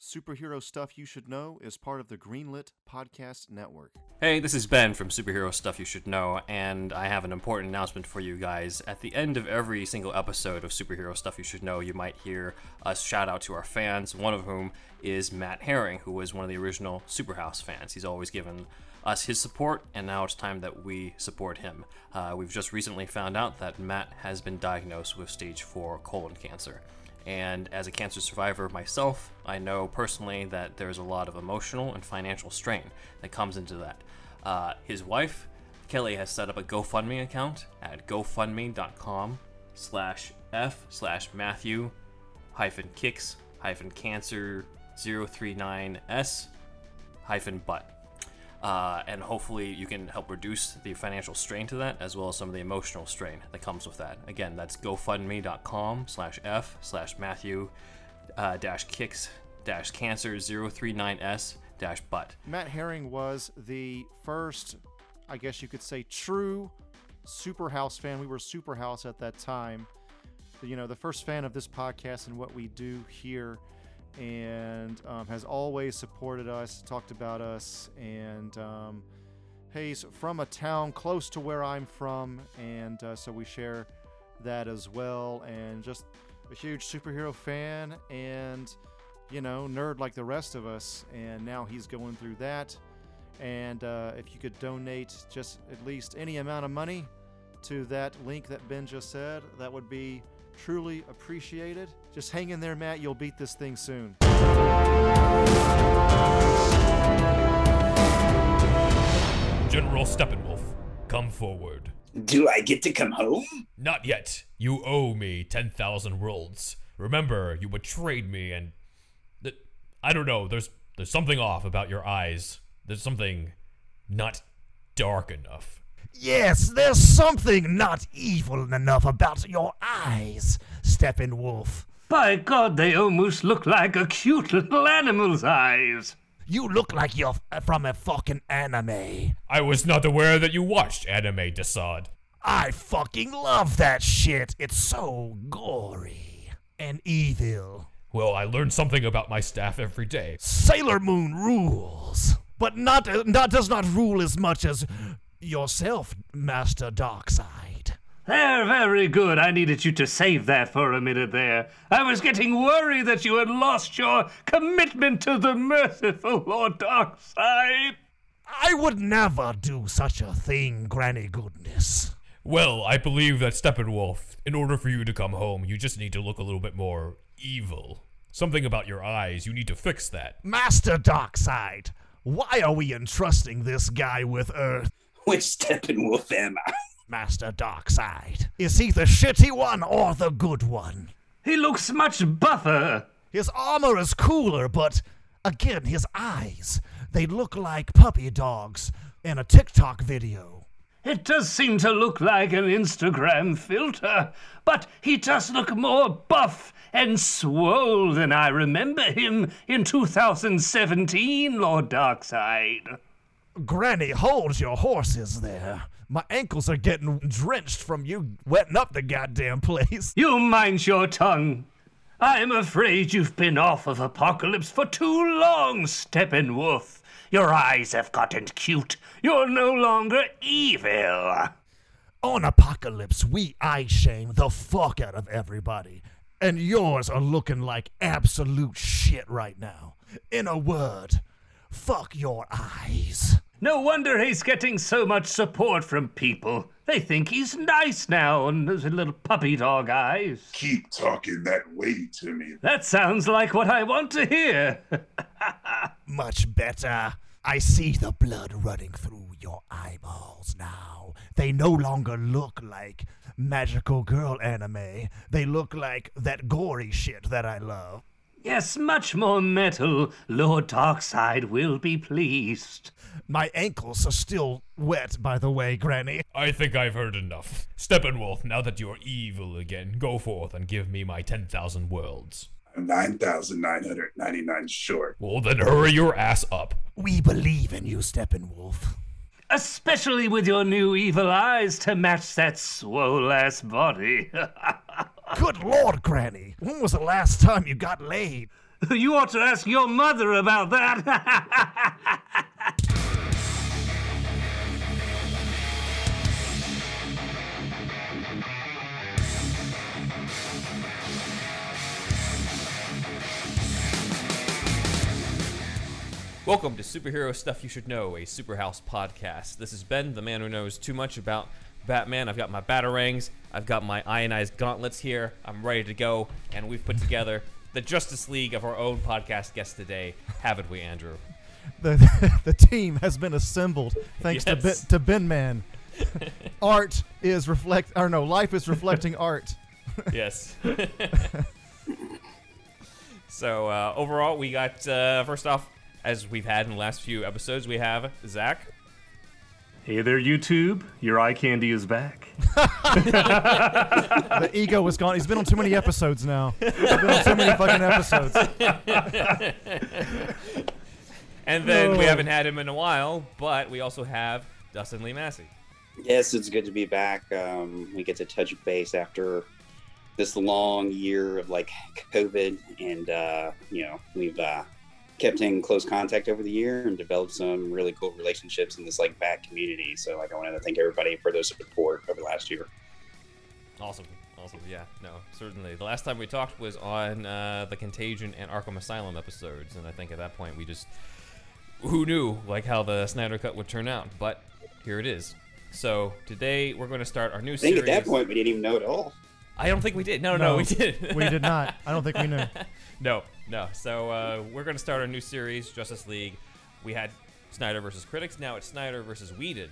Superhero Stuff You Should Know is part of the Greenlit Podcast Network. Hey, this is Ben from Superhero Stuff You Should Know, and I have an important announcement for you guys. At the end of every single episode of Superhero Stuff You Should Know, you might hear us shout out to our fans, one of whom is Matt Herring, who was one of the original Superhouse fans. He's always given us his support, and now it's time that we support him. Uh, we've just recently found out that Matt has been diagnosed with stage 4 colon cancer. And as a cancer survivor myself, I know personally that there's a lot of emotional and financial strain that comes into that. Uh, his wife, Kelly, has set up a GoFundMe account at gofundme.com slash f slash Matthew hyphen kicks hyphen cancer 039s hyphen butt. Uh, and hopefully you can help reduce the financial strain to that as well as some of the emotional strain that comes with that again that's gofundme.com slash f slash matthew uh, dash kicks dash cancer 039s dash butt Matt Herring was the first, I guess you could say, true super house fan. We were super house at that time. You know, the first fan of this podcast and what we do here, and um, has always supported us, talked about us, and um, he's from a town close to where I'm from, and uh, so we share that as well. And just a huge superhero fan, and you know, nerd like the rest of us. And now he's going through that. And uh, if you could donate just at least any amount of money to that link that Ben just said, that would be truly appreciated. Just hang in there, Matt. You'll beat this thing soon. General Steppenwolf, come forward. Do I get to come home? Not yet. You owe me 10,000 worlds. Remember, you betrayed me and. th- I don't know, there's, there's something off about your eyes. There's something not dark enough. Yes, there's something not evil enough about your eyes, Steppenwolf. By God, they almost look like a cute little animal's eyes. You look like you're f- from a fucking anime. I was not aware that you watched anime, Desaad. I fucking love that shit. It's so gory and evil. Well, I learn something about my staff every day. Sailor Moon rules, but not uh, not does not rule as much as yourself, Master Darkseid. They're eh, very good. I needed you to save that for a minute there. I was getting worried that you had lost your commitment to the merciful Lord Darkseid. I would never do such a thing, Granny Goodness. Well, I believe that Steppenwolf, in order for you to come home, you just need to look a little bit more evil. Something about your eyes, you need to fix that. Master Darkseid, why are we entrusting this guy with Earth? Which Steppenwolf am I? Master Darkseid. Is he the shitty one or the good one? He looks much buffer. His armor is cooler, but again, his eyes, they look like puppy dogs in a TikTok video. It does seem to look like an Instagram filter, but he does look more buff and swole than I remember him in 2017, Lord Darkseid. Granny, hold your horses there. My ankles are getting drenched from you wetting up the goddamn place. You mind your tongue. I'm afraid you've been off of Apokolips for too long, Steppenwolf. Your eyes have gotten cute. You're no longer evil. On Apokolips, we eye shame the fuck out of everybody. And yours are looking like absolute shit right now. In a word, fuck your eyes. No wonder he's getting so much support from people. They think he's nice now and those little puppy dog eyes. Keep talking that way to me. That sounds like what I want to hear. Much better. I see the blood running through your eyeballs now. They no longer look like magical girl anime. They look like that gory shit that I love. Yes, much more metal. Lord Darkseid will be pleased. My ankles are still wet, by the way, Granny. I think I've heard enough. Steppenwolf, now that you're evil again, go forth and give me my 10,000 worlds. 9,999 short. Well, then hurry your ass up. We believe in you, Steppenwolf. Especially with your new evil eyes to match that swole ass body. Good lord, Granny. When was the last time you got laid? You ought to ask your mother about that. Welcome to Superhero Stuff You Should Know, a Superhouse podcast. This is Ben, the man who knows too much about Batman. I've got my batarangs, I've got my ionized gauntlets here. I'm ready to go, and we've put together the Justice League of our own podcast guest today, haven't we, Andrew? The the team has been assembled thanks to ben, to Ben Man. art is reflect or no, life is reflecting art. yes. so uh, overall, we got uh, first off, as we've had in the last few episodes, we have Zach. Hey there, YouTube. Your eye candy is back. The ego was gone. He's been on too many episodes now. He's been on too many fucking episodes. And then we haven't had him in a while, but we also have Dustin Lee Massey. Yes, it's good to be back. Um, we get to touch base after this long year of like COVID, and uh, you know we've uh, kept in close contact over the year and developed some really cool relationships in this like bat community. So like I wanted to thank everybody for their support over the last year. Awesome. Awesome. Yeah, no, certainly. The last time we talked was on uh, the Contagion and Arkham Asylum episodes, and I think at that point we just who knew like how the Snyder Cut would turn out, but here it is. So today we're going to start our new I think series. at that point we didn't even know it all. I don't think we did. No, no, No, we did. We did not. I don't think we knew. no, no. So uh, we're going to start our new series, Justice League. We had Snyder versus critics. Now it's Snyder versus Whedon.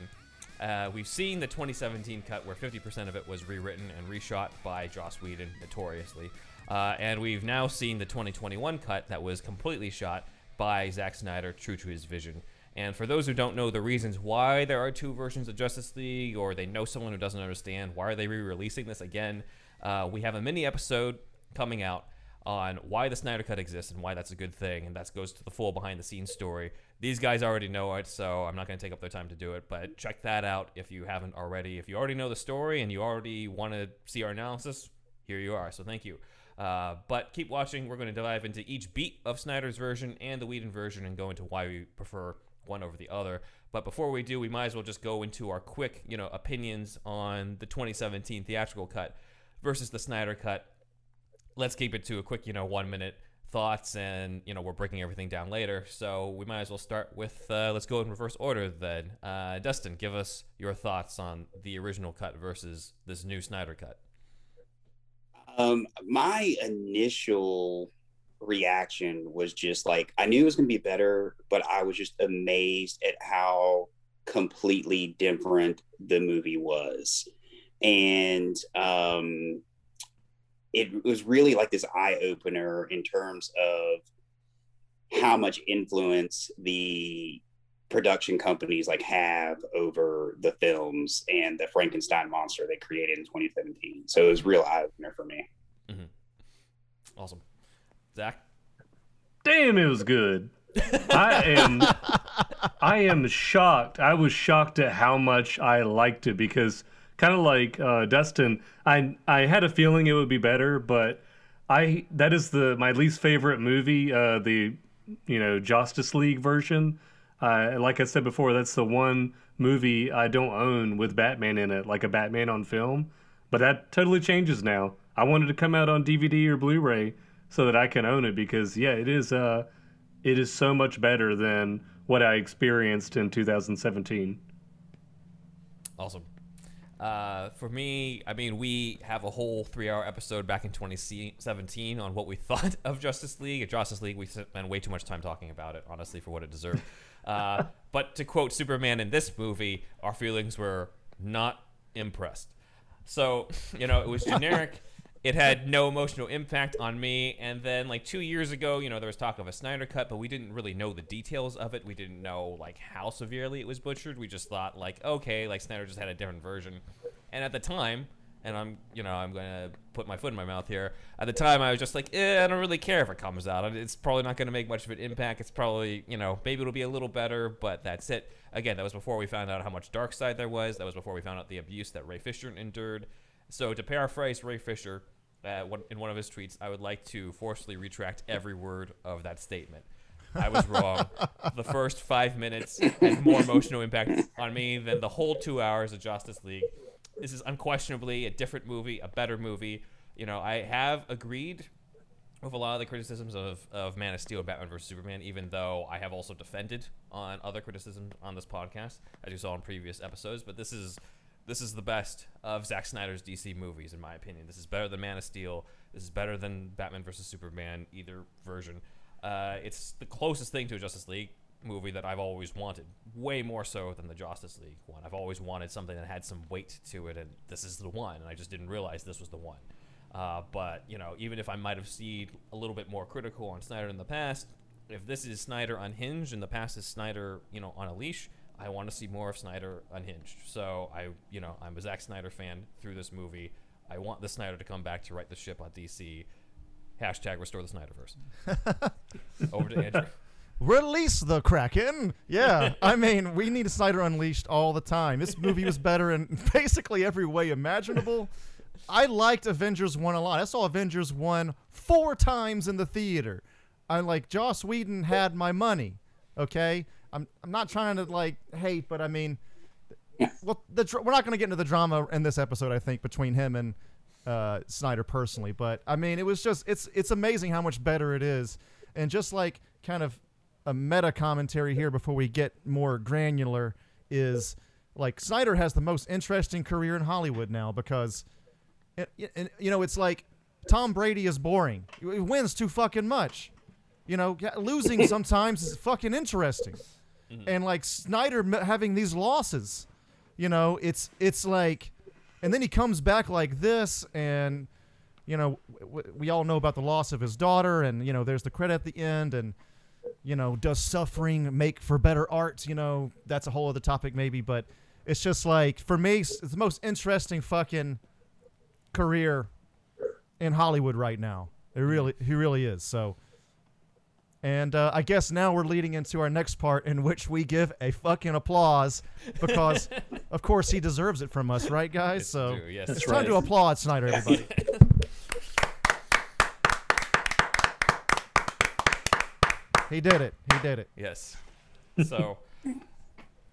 Uh, we've seen the 2017 cut where 50% of it was rewritten and reshot by Joss Whedon, notoriously. Uh, and we've now seen the 2021 cut that was completely shot by Zack Snyder, true to his vision. And for those who don't know the reasons why there are two versions of Justice League, or they know someone who doesn't understand why are they re-releasing this again, uh, we have a mini episode coming out on why the Snyder Cut exists and why that's a good thing, and that goes to the full behind the scenes story. These guys already know it, so I'm not going to take up their time to do it, but check that out if you haven't already. If you already know the story and you already want to see our analysis, here you are. So thank you. Uh, but keep watching. We're going to dive into each beat of Snyder's version and the Whedon version and go into why we prefer one over the other. But before we do, we might as well just go into our quick, you know, opinions on the 2017 theatrical cut versus the Snyder cut let's keep it to a quick, you know, one minute thoughts, and you know we're breaking everything down later. So we might as well start with uh, let's go in reverse order then. Uh, Dustin, give us your thoughts on the original cut versus this new Snyder cut. Um, my initial reaction was just like I knew it was going to be better, but I was just amazed at how completely different the movie was, and um, it was really like this eye opener in terms of how much influence the production companies like have over the films and the Frankenstein monster they created in 2017. So it was real eye opener for me. Awesome, Zach. Damn, it was good. I am I am shocked. I was shocked at how much I liked it because kind of like uh, Dustin, I I had a feeling it would be better, but I that is the my least favorite movie, uh, the you know Justice League version. Uh, like I said before, that's the one movie I don't own with Batman in it, like a Batman on film. But that totally changes now. I wanted to come out on DVD or Blu-ray so that I can own it because yeah, it is uh it is so much better than what I experienced in 2017. Awesome. Uh, for me, I mean, we have a whole three-hour episode back in 2017 on what we thought of Justice League. At Justice League, we spent way too much time talking about it, honestly, for what it deserved. Uh, but to quote Superman in this movie, our feelings were not impressed. So, you know, it was generic. It had no emotional impact on me. And then, like two years ago, you know, there was talk of a Snyder cut, but we didn't really know the details of it. We didn't know like how severely it was butchered. We just thought like, okay, like Snyder just had a different version. And at the time, and I'm, you know, I'm gonna put my foot in my mouth here. At the time, I was just like, eh, I don't really care if it comes out. It's probably not gonna make much of an impact. It's probably, you know, maybe it'll be a little better, but that's it. Again, that was before we found out how much Darkseid there was. That was before we found out the abuse that Ray Fisher endured. So to paraphrase Ray Fisher, uh, one, in one of his tweets, I would like to forcefully retract every word of that statement. I was wrong. the first five minutes had more emotional impact on me than the whole two hours of Justice League. This is unquestionably a different movie, a better movie. You know, I have agreed with a lot of the criticisms of, of Man of Steel and Batman vs Superman, even though I have also defended on other criticisms on this podcast, as you saw in previous episodes. But this is this is the best of Zack Snyder's DC movies, in my opinion. This is better than Man of Steel. This is better than Batman vs Superman, either version. Uh, it's the closest thing to a Justice League movie that I've always wanted, way more so than the Justice League one. I've always wanted something that had some weight to it, and this is the one. And I just didn't realize this was the one. Uh, but you know, even if I might have seen a little bit more critical on Snyder in the past, if this is Snyder unhinged and the past is Snyder, you know, on a leash, I want to see more of Snyder unhinged. So I, you know, I'm a Zack Snyder fan through this movie. I want the Snyder to come back to right the ship on DC. Hashtag restore the Snyderverse. Over to Andrew. Release the Kraken. Yeah, I mean, we need Snyder Unleashed all the time. This movie was better in basically every way imaginable. I liked Avengers 1 a lot. I saw Avengers 1 four times in the theater. I'm like Joss Whedon had my money. Okay? I'm I'm not trying to like hate, but I mean well, the, we're not going to get into the drama in this episode, I think, between him and uh, Snyder personally. But I mean, it was just it's it's amazing how much better it is, and just like kind of a meta commentary here before we get more granular is like Snyder has the most interesting career in Hollywood now because, it, it- you know, it's like Tom Brady is boring. He wins too fucking much. You know, losing sometimes is fucking interesting. Mm-hmm. And like Snyder having these losses, you know, it's it's like, and then he comes back like this, and you know, w- w- we all know about the loss of his daughter, and you know, there's the credit at the end, and you know, does suffering make for better art? You know, that's a whole other topic maybe, but it's just like for me, it's the most interesting fucking career in Hollywood right now. It mm-hmm. really, he really is. So, and uh, I guess now we're leading into our next part in which we give a fucking applause because, of course, he deserves it from us, right, guys? It's so due, yes. it's That's time right. to applaud Snyder, everybody. he did it. He did it. Yes. So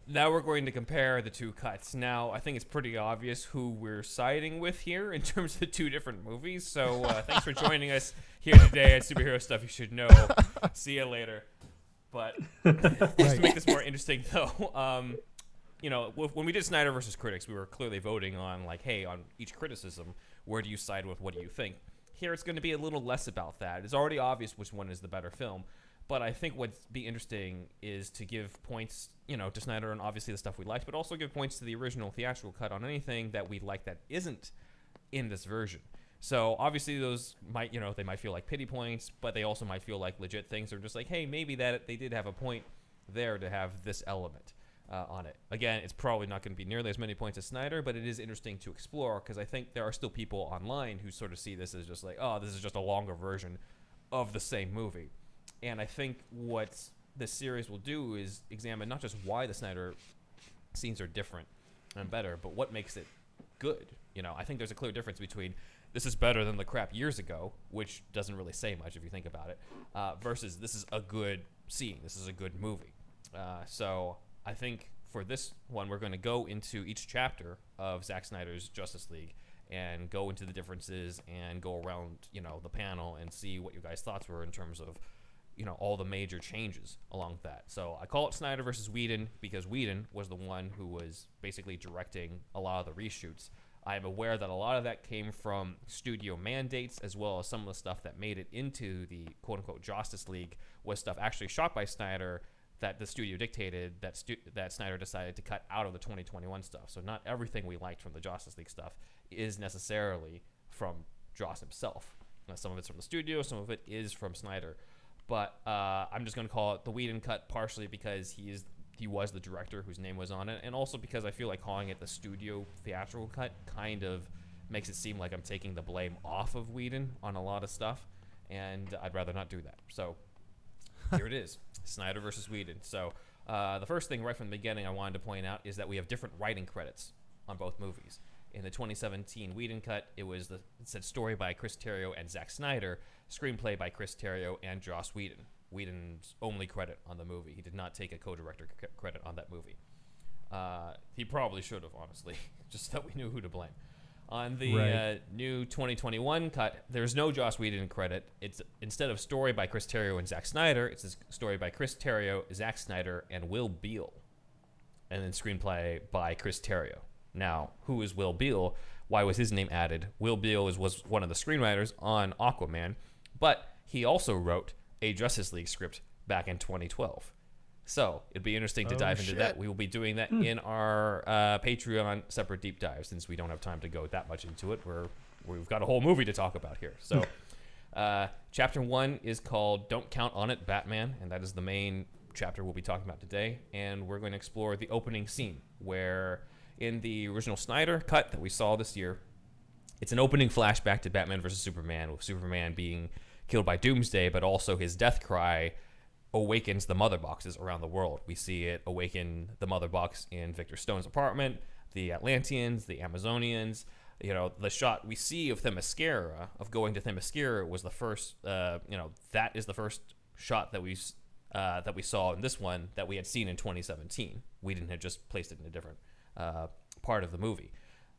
now we're going to compare the two cuts. Now I think it's pretty obvious who we're siding with here in terms of the two different movies. So uh, thanks for joining us here today at Superhero Stuff You Should Know. See you later. But just to make this more interesting, though, um, you know, when we did Snyder versus critics, we were clearly voting on like, hey, on each criticism, where do you side with? What do you think? Here, it's going to be a little less about that. It's already obvious which one is the better film. But I think what'd be interesting is to give points, you know, to Snyder and obviously the stuff we liked, but also give points to the original theatrical cut on anything that we like that isn't in this version. So obviously those might, you know, they might feel like pity points, but they also might feel like legit things. Or just like, hey, maybe that they did have a point there to have this element uh, on it. Again, it's probably not going to be nearly as many points as Snyder, but it is interesting to explore because I think there are still people online who sort of see this as just like, oh, this is just a longer version of the same movie. And I think what this series will do is examine not just why the Snyder scenes are different and better, but what makes it good. You know, I think there's a clear difference between this is better than the crap years ago, which doesn't really say much if you think about it, uh, versus this is a good scene. This is a good movie. Uh, so I think for this one, we're going to go into each chapter of Zack Snyder's Justice League and go into the differences and go around, you know, the panel and see what your guys' thoughts were in terms of you know all the major changes along that. So I call it Snyder versus Whedon because Whedon was the one who was basically directing a lot of the reshoots. I am aware that a lot of that came from studio mandates as well as some of the stuff that made it into the quote unquote Justice League was stuff actually shot by Snyder that the studio dictated that stu- that Snyder decided to cut out of the 2021 stuff. So not everything we liked from the Justice League stuff is necessarily from Joss himself. Now, some of it's from the studio, some of it is from Snyder but uh, I'm just going to call it the Whedon cut partially because he is he was the director whose name was on it, and also because I feel like calling it the studio theatrical cut kind of makes it seem like I'm taking the blame off of Whedon on a lot of stuff, and I'd rather not do that. So here it is, Snyder versus Whedon. So uh, the first thing right from the beginning I wanted to point out is that we have different writing credits on both movies. In the 2017 Whedon cut, it was the it said story by Chris Terrio and Zack Snyder, screenplay by Chris Terrio and Joss Whedon. Whedon's only credit on the movie. He did not take a co-director c- credit on that movie. Uh, he probably should have, honestly, just so we knew who to blame. On the Right. uh, new 2021 cut, there's no Joss Whedon credit. It's instead of story by Chris Terrio and Zack Snyder, it's a story by Chris Terrio, Zack Snyder, and Will Beall, and then screenplay by Chris Terrio. Now, who is Will Beall? Why was his name added? Will Beall is, was one of the screenwriters on Aquaman, but he also wrote a Justice League script back in 2012. So it'd be interesting to Oh, dive into that. We will be doing that in our uh, Patreon separate deep dive since we don't have time to go that much into it. We're we've got a whole movie to talk about here. So, uh, chapter one is called "Don't Count on It, Batman," and that is the main chapter we'll be talking about today. And we're going to explore the opening scene where, in the original Snyder cut that we saw this year, it's an opening flashback to Batman versus Superman, with Superman being killed by Doomsday, but also his death cry awakens the mother boxes around the world. We see it awaken the mother box in Victor Stone's apartment, the Atlanteans, the Amazonians. You know, the shot we see of Themyscira, of going to Themyscira, was the first. Uh, you know, that is the first shot that we uh, that we saw in this one that we had seen in 2017. Whedon had just placed it in a different uh, part of the movie.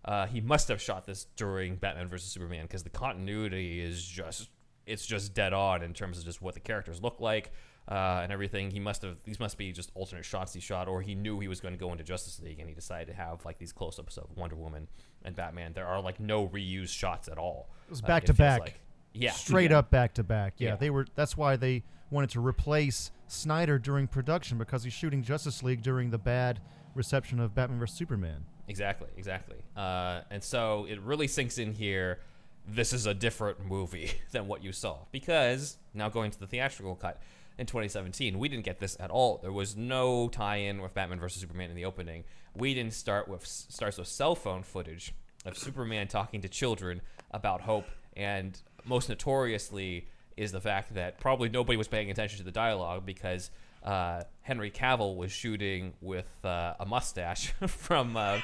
Uh, he must have shot this during Batman versus Superman because the continuity is just it's just dead on in terms of just what the characters look like uh, and everything. He must have these must be just alternate shots he shot, or he knew he was going to go into Justice League and he decided to have like these close-ups of Wonder Woman and Batman. There are like no reused shots at all. It was Uh, back it to feels back. like- yeah, Straight up back to back. Yeah, Yeah. they were. That's why they wanted to replace Snyder during production because he's shooting Justice League during the bad reception of Batman vs Superman. Exactly, exactly. Uh, and so it really sinks in here. This is a different movie than what you saw because now going to the theatrical cut in 2017, we didn't get this at all. There was no tie-in with Batman versus Superman in the opening. We didn't start with starts with cell phone footage of Superman talking to children about hope, and most notoriously is the fact that probably nobody was paying attention to the dialogue because uh, Henry Cavill was shooting with uh, a mustache from uh,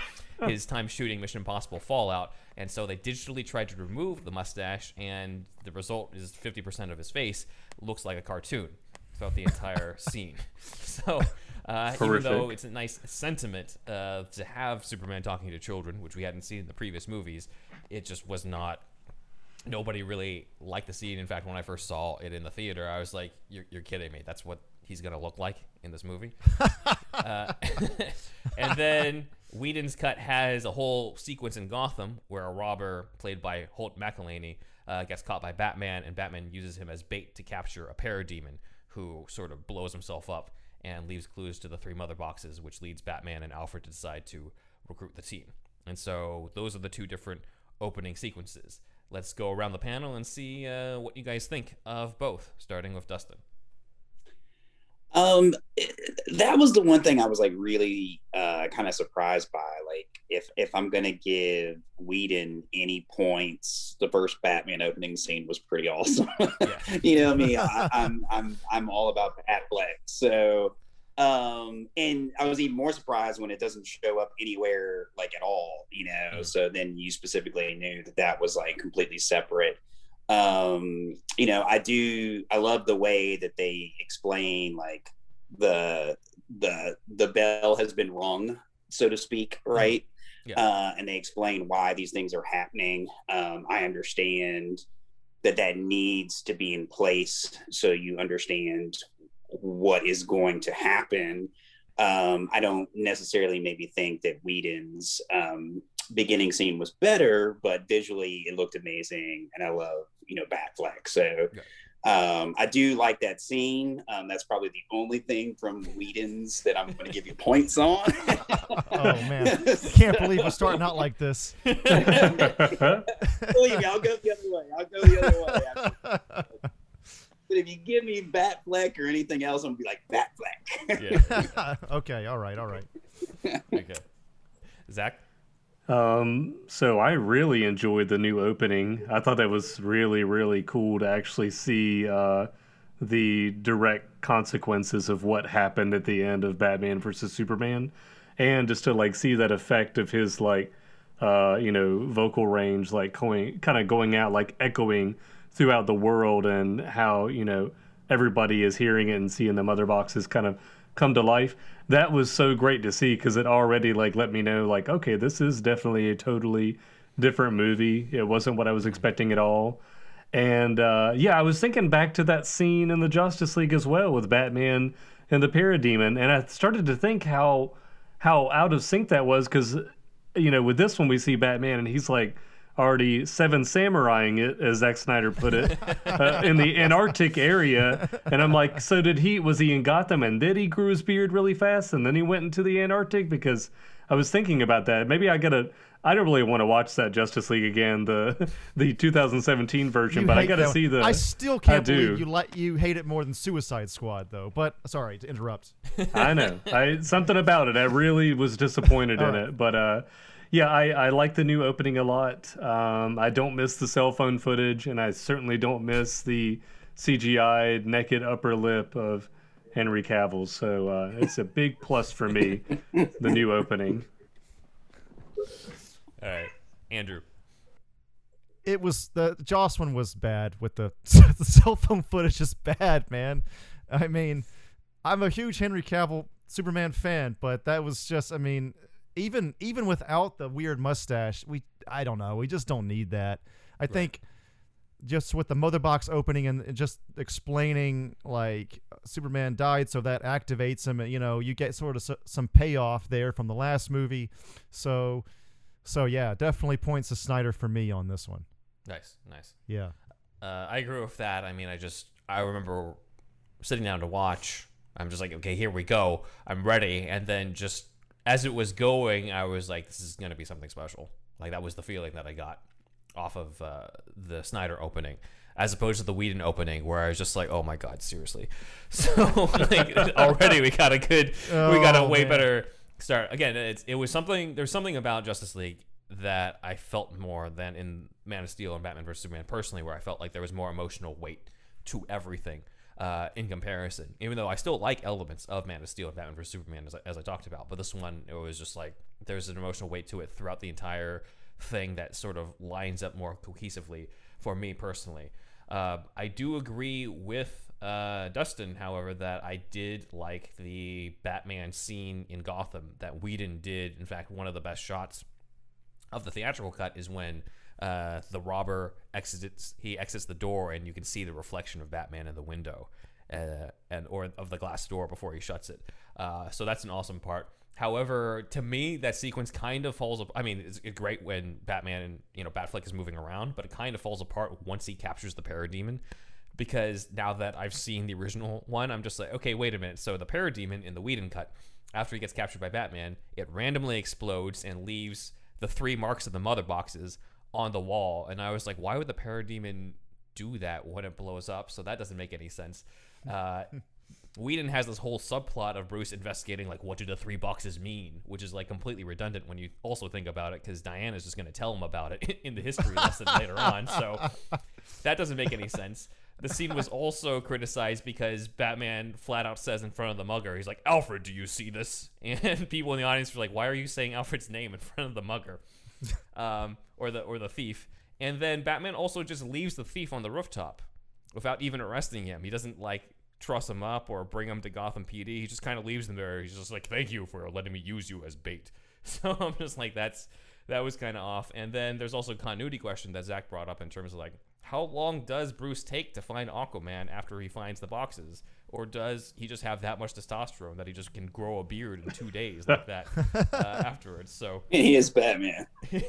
his time shooting Mission Impossible Fallout, and so they digitally tried to remove the mustache, and the result is 50% of his face looks like a cartoon throughout the entire scene. So. Uh, even though it's a nice sentiment uh, to have Superman talking to children, which we hadn't seen in the previous movies, it just was not nobody really liked the scene. In fact, when I first saw it in the theater, I was like, "You're, you're kidding me? That's what he's gonna look like in this movie." uh, and then Whedon's cut has a whole sequence in Gotham where a robber played by Holt McCallany uh, gets caught by Batman, and Batman uses him as bait to capture a parademon who sort of blows himself up and leaves clues to the three mother boxes, which leads Batman and Alfred to decide to recruit the team. And so those are the two different opening sequences. Let's go around the panel and see uh, what you guys think of both, starting with Dustin. Um, that was the one thing I was like really uh, kind of surprised by. Like, if if I'm gonna give Whedon any points, the first Batman opening scene was pretty awesome. Yeah. you know me, I, mean? I'm I'm I'm all about Batfleck. So, um, and I was even more surprised when it doesn't show up anywhere like at all. You know, Mm. so then you specifically knew that that was like completely separate um you know i do i love the way that they explain like the the the bell has been rung so to speak right? Yeah. uh and they explain why these things are happening. Um i understand that that needs to be in place so you understand what is going to happen. Um i don't necessarily maybe think that whedon's um beginning scene was better, but visually it looked amazing, and I love you know Batfleck. So um, I do like that scene. Um, that's probably the only thing from Whedon's that I'm going to give you points on. Oh man, can't believe we're starting out like this. Believe me, I'll go the other way. I'll go the other way. But if you give me Batfleck or anything else, I'm gonna be like Batfleck. Yeah. okay, all right, all right. okay. Zach. Um, so I really enjoyed the new opening. I thought that was really, really cool to actually see uh, the direct consequences of what happened at the end of Batman versus Superman, and just to like see that effect of his like uh, you know, vocal range, like going, kind of going out, like echoing throughout the world, and how you know everybody is hearing it and seeing the mother boxes kind of come to life. That was so great to see because it already like let me know like okay, this is definitely a totally different movie. It wasn't what I was expecting at all. And uh, yeah, I was thinking back to that scene in the Justice League as well with Batman and the Parademon, and I started to think how how out of sync that was because you know with this one we see Batman and he's like already seven samuraiing it as Zack Snyder put it uh, in the Antarctic area, and I'm like, so did he? Was he in Gotham and then he grew his beard really fast and then he went into the Antarctic because I was thinking about that. Maybe I gotta. I don't really want to watch that Justice League again, the the 2017 version, You but I got to see the. I still can't do. believe you let you hate it more than Suicide Squad, though. But sorry to interrupt. I know. I something about it. I really was disappointed in Alright. it, but uh, yeah, I, I like the new opening a lot. Um, I don't miss the cell phone footage, and I certainly don't miss the CGI naked upper lip of Henry Cavill. So uh, it's a big plus for me. the new opening. All right, Andrew. It was the Joss one was bad with the the cell phone footage is bad, man. I mean, I'm a huge Henry Cavill Superman fan, but that was just I mean, even even without the weird mustache, we I don't know, we just don't need that. I think just with the mother box opening and just explaining like Superman died, so that activates him. You know, you get sort of s- some payoff there from the last movie. So, so yeah, definitely points to Snyder for me on this one. Nice, nice. Yeah. Uh, I agree with that. I mean, I just I remember sitting down to watch. I'm just like, okay, here we go. I'm ready. And then just as it was going, I was like, this is gonna be something special. Like that was the feeling that I got off of uh, the Snyder opening, as opposed to the Whedon opening, where I was just like, oh my god, seriously. So like already we got a good, we got a Oh, way man. better start. Again, it's it was something. There's something about Justice League that I felt more than in Man of Steel and Batman vs Superman personally, where I felt like there was more emotional weight to everything uh, in comparison. Even though I still like elements of Man of Steel and Batman vs Superman, as I, as I talked about, but this one it was just like there's an emotional weight to it throughout the entire thing that sort of lines up more cohesively for me personally. Uh, I do agree with uh, Dustin, however, that I did like the Batman scene in Gotham that Whedon did. In fact, one of the best shots of the theatrical cut is when uh, the robber exits he exits the door and you can see the reflection of Batman in the window uh, and or of the glass door before he shuts it. Uh, so that's an awesome part. However, to me, that sequence kind of falls. I mean, it's great when Batman and you know Batfleck is moving around, but it kind of falls apart once he captures the Parademon. Because now that I've seen the original one, I'm just like, okay, wait a minute. So the Parademon in the Whedon cut, after he gets captured by Batman, it randomly explodes and leaves the three marks of the mother boxes on the wall. And I was like, why would the Parademon do that when it blows up? So that doesn't make any sense. Uh, Whedon has this whole subplot of Bruce investigating, like, what do the three boxes mean? Which is, like, completely redundant when you also think about it, because Diana's just going to tell him about it in the history lesson later on. So that doesn't make any sense. The scene was also criticized because Batman flat out says in front of the mugger, he's like, Alfred, do you see this? And people in the audience were like, why are you saying Alfred's name in front of the mugger? um, or the or the thief. And then Batman also just leaves the thief on the rooftop without even arresting him. He doesn't like truss him up or bring him to Gotham PD. He just kind of leaves him there. He's just like, "Thank you for letting me use you as bait." So I'm just like, that's that was kind of off. And then there's also a continuity question that Zach brought up in terms of like, how long does Bruce take to find Aquaman after he finds the boxes? Or does he just have that much testosterone that he just can grow a beard in two days like that uh, afterwards? So He is Batman. I,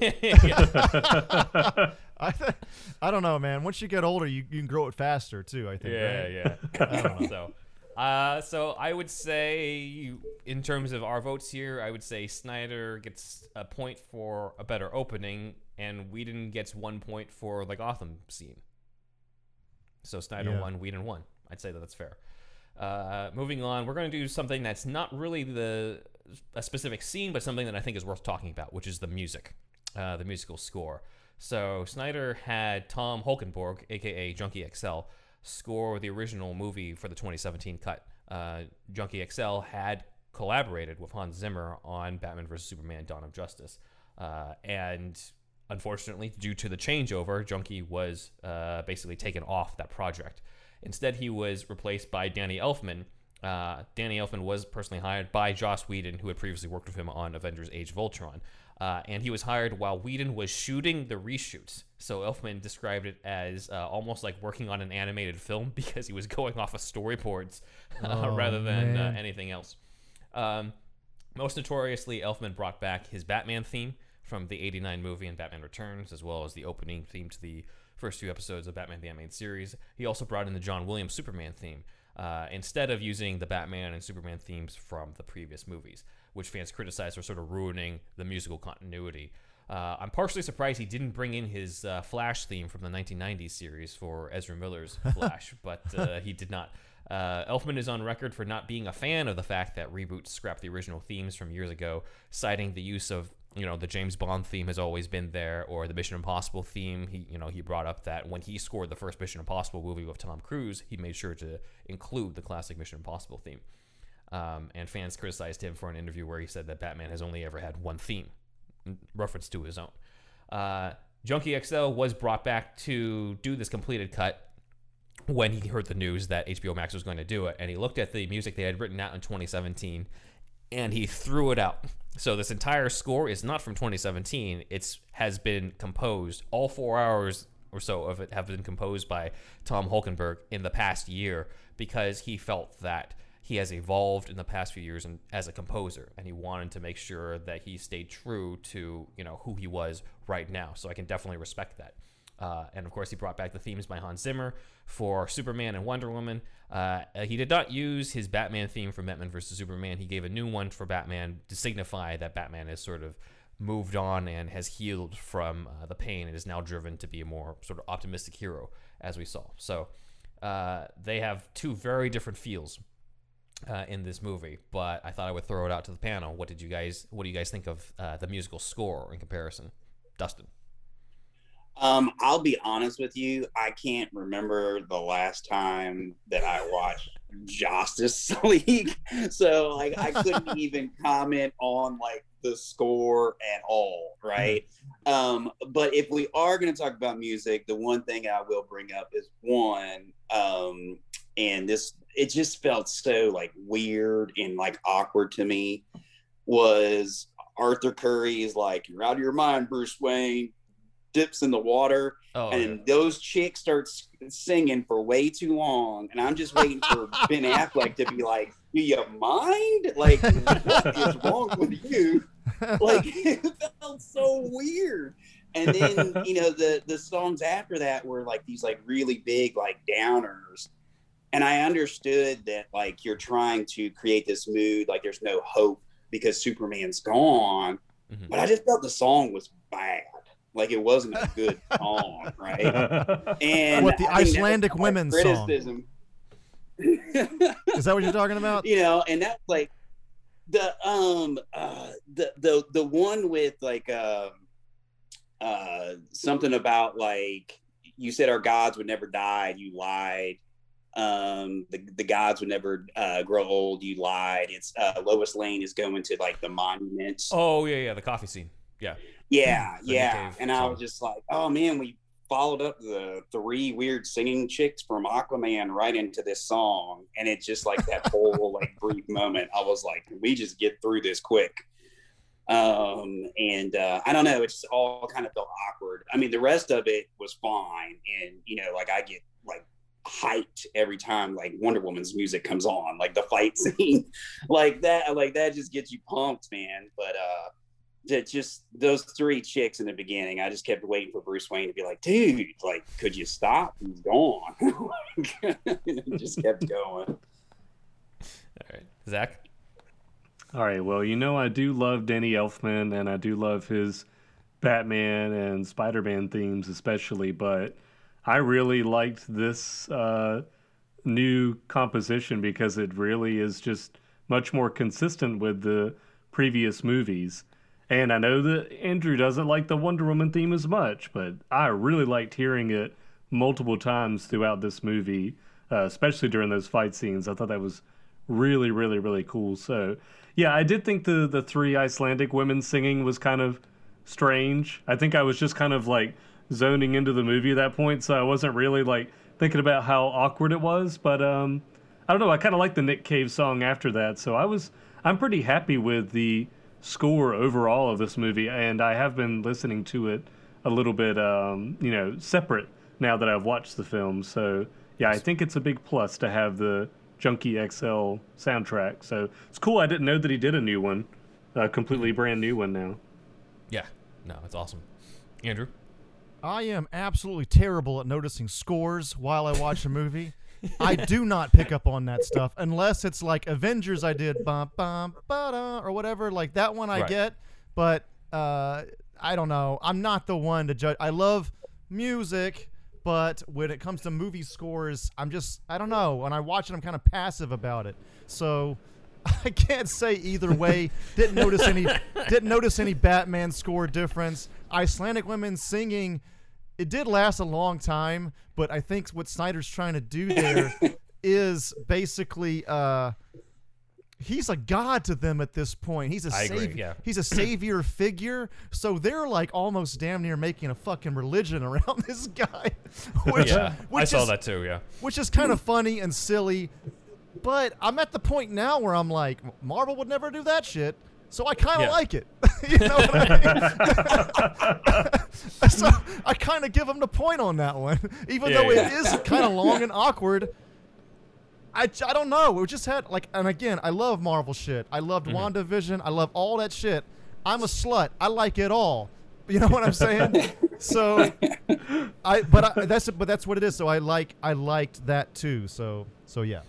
th- I don't know, man. Once you get older, you, you can grow it faster too. I think. Yeah, right? yeah. so, uh, so I would say, in terms of our votes here, I would say Snyder gets a point for a better opening, and Whedon gets one point for the Gotham scene. So Snyder Yeah. won, Whedon won. I'd say that that's fair. Uh, moving on, we're going to do something that's not really the a specific scene, but something that I think is worth talking about, which is the music, uh, the musical score. So Snyder had Tom Holkenborg, aka Junkie XL, score the original movie for the 2017 cut. Uh, Junkie XL had collaborated with Hans Zimmer on Batman vs Superman: Dawn of Justice. Uh, and unfortunately, due to the changeover, Junkie was uh, basically taken off that project. Instead, he was replaced by Danny Elfman. Uh, Danny Elfman was personally hired by Joss Whedon, who had previously worked with him on Avengers Age of Ultron. Uh, and he was hired while Whedon was shooting the reshoots. So Elfman described it as uh, almost like working on an animated film because he was going off of storyboards uh, Oh, rather than uh, anything else. Um, most notoriously, Elfman brought back his Batman theme from the 89 movie and Batman Returns, as well as the opening theme to the first few episodes of Batman the Animated Series. He also brought in the John Williams Superman theme, uh, instead of using the Batman and Superman themes from the previous movies, which fans criticized for sort of ruining the musical continuity. Uh, I'm partially surprised he didn't bring in his uh, Flash theme from the 1990s series for Ezra Miller's Flash, but uh, he did not. Uh, Elfman is on record for not being a fan of the fact that reboots scrapped the original themes from years ago, citing the use of you know the James Bond theme has always been there, or the Mission Impossible theme. He you know he brought up that when he scored the first Mission Impossible movie with Tom Cruise, he made sure to include the classic Mission Impossible theme. Um, and fans criticized him for an interview where he said that Batman has only ever had one theme, reference to his own. Uh, Junkie XL was brought back to do this completed cut when he heard the news that HBO Max was going to do it, and he looked at the music they had written out in 2017, and he threw it out. So this entire score is not from 2017; it's has been composed. All four hours or so of it have been composed by Tom Holkenborg in the past year because he felt that he has evolved in the past few years as a composer, and he wanted to make sure that he stayed true to you know who he was right now. So I can definitely respect that. Uh, and of course, he brought back the themes by Hans Zimmer for Superman and Wonder Woman. Uh, he did not use his Batman theme from Batman vs. Superman. He gave a new one for Batman to signify that Batman has sort of moved on and has healed from uh, the pain and is now driven to be a more sort of optimistic hero, as we saw. So uh, they have two very different feels uh, in this movie, but I thought I would throw it out to the panel. What did you guys? What do you guys think of uh, the musical score in comparison? Dustin. Um, I'll be honest with you. I can't remember the last time that I watched Justice League, so like I couldn't even comment on like the score at all, right? Um, but if we are going to talk about music, the one thing I will bring up is one, um, and this it just felt so like weird and like awkward to me was Arthur Curry is like you're out of your mind, Bruce Wayne dips in the water Oh, and those chicks start singing for way too long and i'm just waiting for ben affleck to be like do you mind? Like what is wrong with you? Like it felt so weird. And then you know the the songs after that were like these like really big like downers. And i understood that like you're trying to create this mood like there's no hope because superman's gone. Mhm. but i just felt the song was bad like it wasn't a good song right and What, the I think that was Icelandic my women's song? Is that what you're talking about? you know, and that's like the um uh the the the one with like um uh something about like you said our gods would never die, you lied. Um the the gods would never uh grow old, you lied. It's uh Lois Lane is going to like the monuments. Oh yeah, yeah, the coffee scene. Yeah. Yeah, yeah. And I was just like, oh man, we followed up the three weird singing chicks from Aquaman right into this song. And it's just like that whole like brief moment. I was like, we just get through this quick? Um, and uh, I don't know, it just all kind of felt awkward. I mean, the rest of it was fine. And, you know, like I get like hyped every time like Wonder Woman's music comes on, like the fight scene, like that, like that just gets you pumped, man. But uh that just those three chicks in the beginning, I just kept waiting for Bruce Wayne to be like, dude, like, could you stop? He's gone. just kept going. All right, Zach. All right. Well, you know, I do love Danny Elfman and I do love his Batman and Spider Man themes, especially, but I really liked this uh, new composition because it really is just much more consistent with the previous movies. And I know that Andrew doesn't like the Wonder Woman theme as much, but I really liked hearing it multiple times throughout this movie, uh, especially during those fight scenes. I thought that was really, really, really cool. So, yeah, I did think the the three Icelandic women singing was kind of strange. I think I was just kind of like zoning into the movie at that point, so I wasn't really like thinking about how awkward it was. But um, I don't know. I kind of like the Nick Cave song after that, so I was I'm pretty happy with the score overall of this movie, and I have been listening to it a little bit, um, you know, separate now that I've watched the film. So yeah, I think it's a big plus to have the Junkie XL soundtrack. So it's cool. I didn't know that he did a new one, a completely brand new one now. Yeah. No, it's awesome. Andrew? I am absolutely terrible at noticing scores while I watch a movie. I do not pick up on that stuff unless it's like Avengers. I did bum bum ba or whatever. Like that one I Right. get, but uh, I don't know. I'm not the one to judge. I love music, but when it comes to movie scores, I'm just I don't know. When I watch it, I'm kind of passive about it. So. I can't say either way. Didn't notice any. Didn't notice any Batman score difference. Icelandic women singing it did last a long time, but I think what Snyder's trying to do there is basically uh he's a god to them at this point. He's a I agree, savior. yeah. He's a savior figure. So they're like almost damn near making a fucking religion around this guy. Which, Yeah. which I saw is, that too, yeah. Which is kind of funny and silly. But I'm at the point now where I'm like, Marvel would never do that shit. So I kind of Yeah. like it. you know what I mean? so I kind of give him the point on that one, even Yeah, though yeah. it is kind of long and awkward. I, I don't know. We just had like, and again, I love Marvel shit. I loved Mm-hmm. WandaVision. I love all that shit. I'm a slut. I like it all. You know what I'm saying? so, I but I, that's but that's what it is. So I like I liked that too. So so yeah.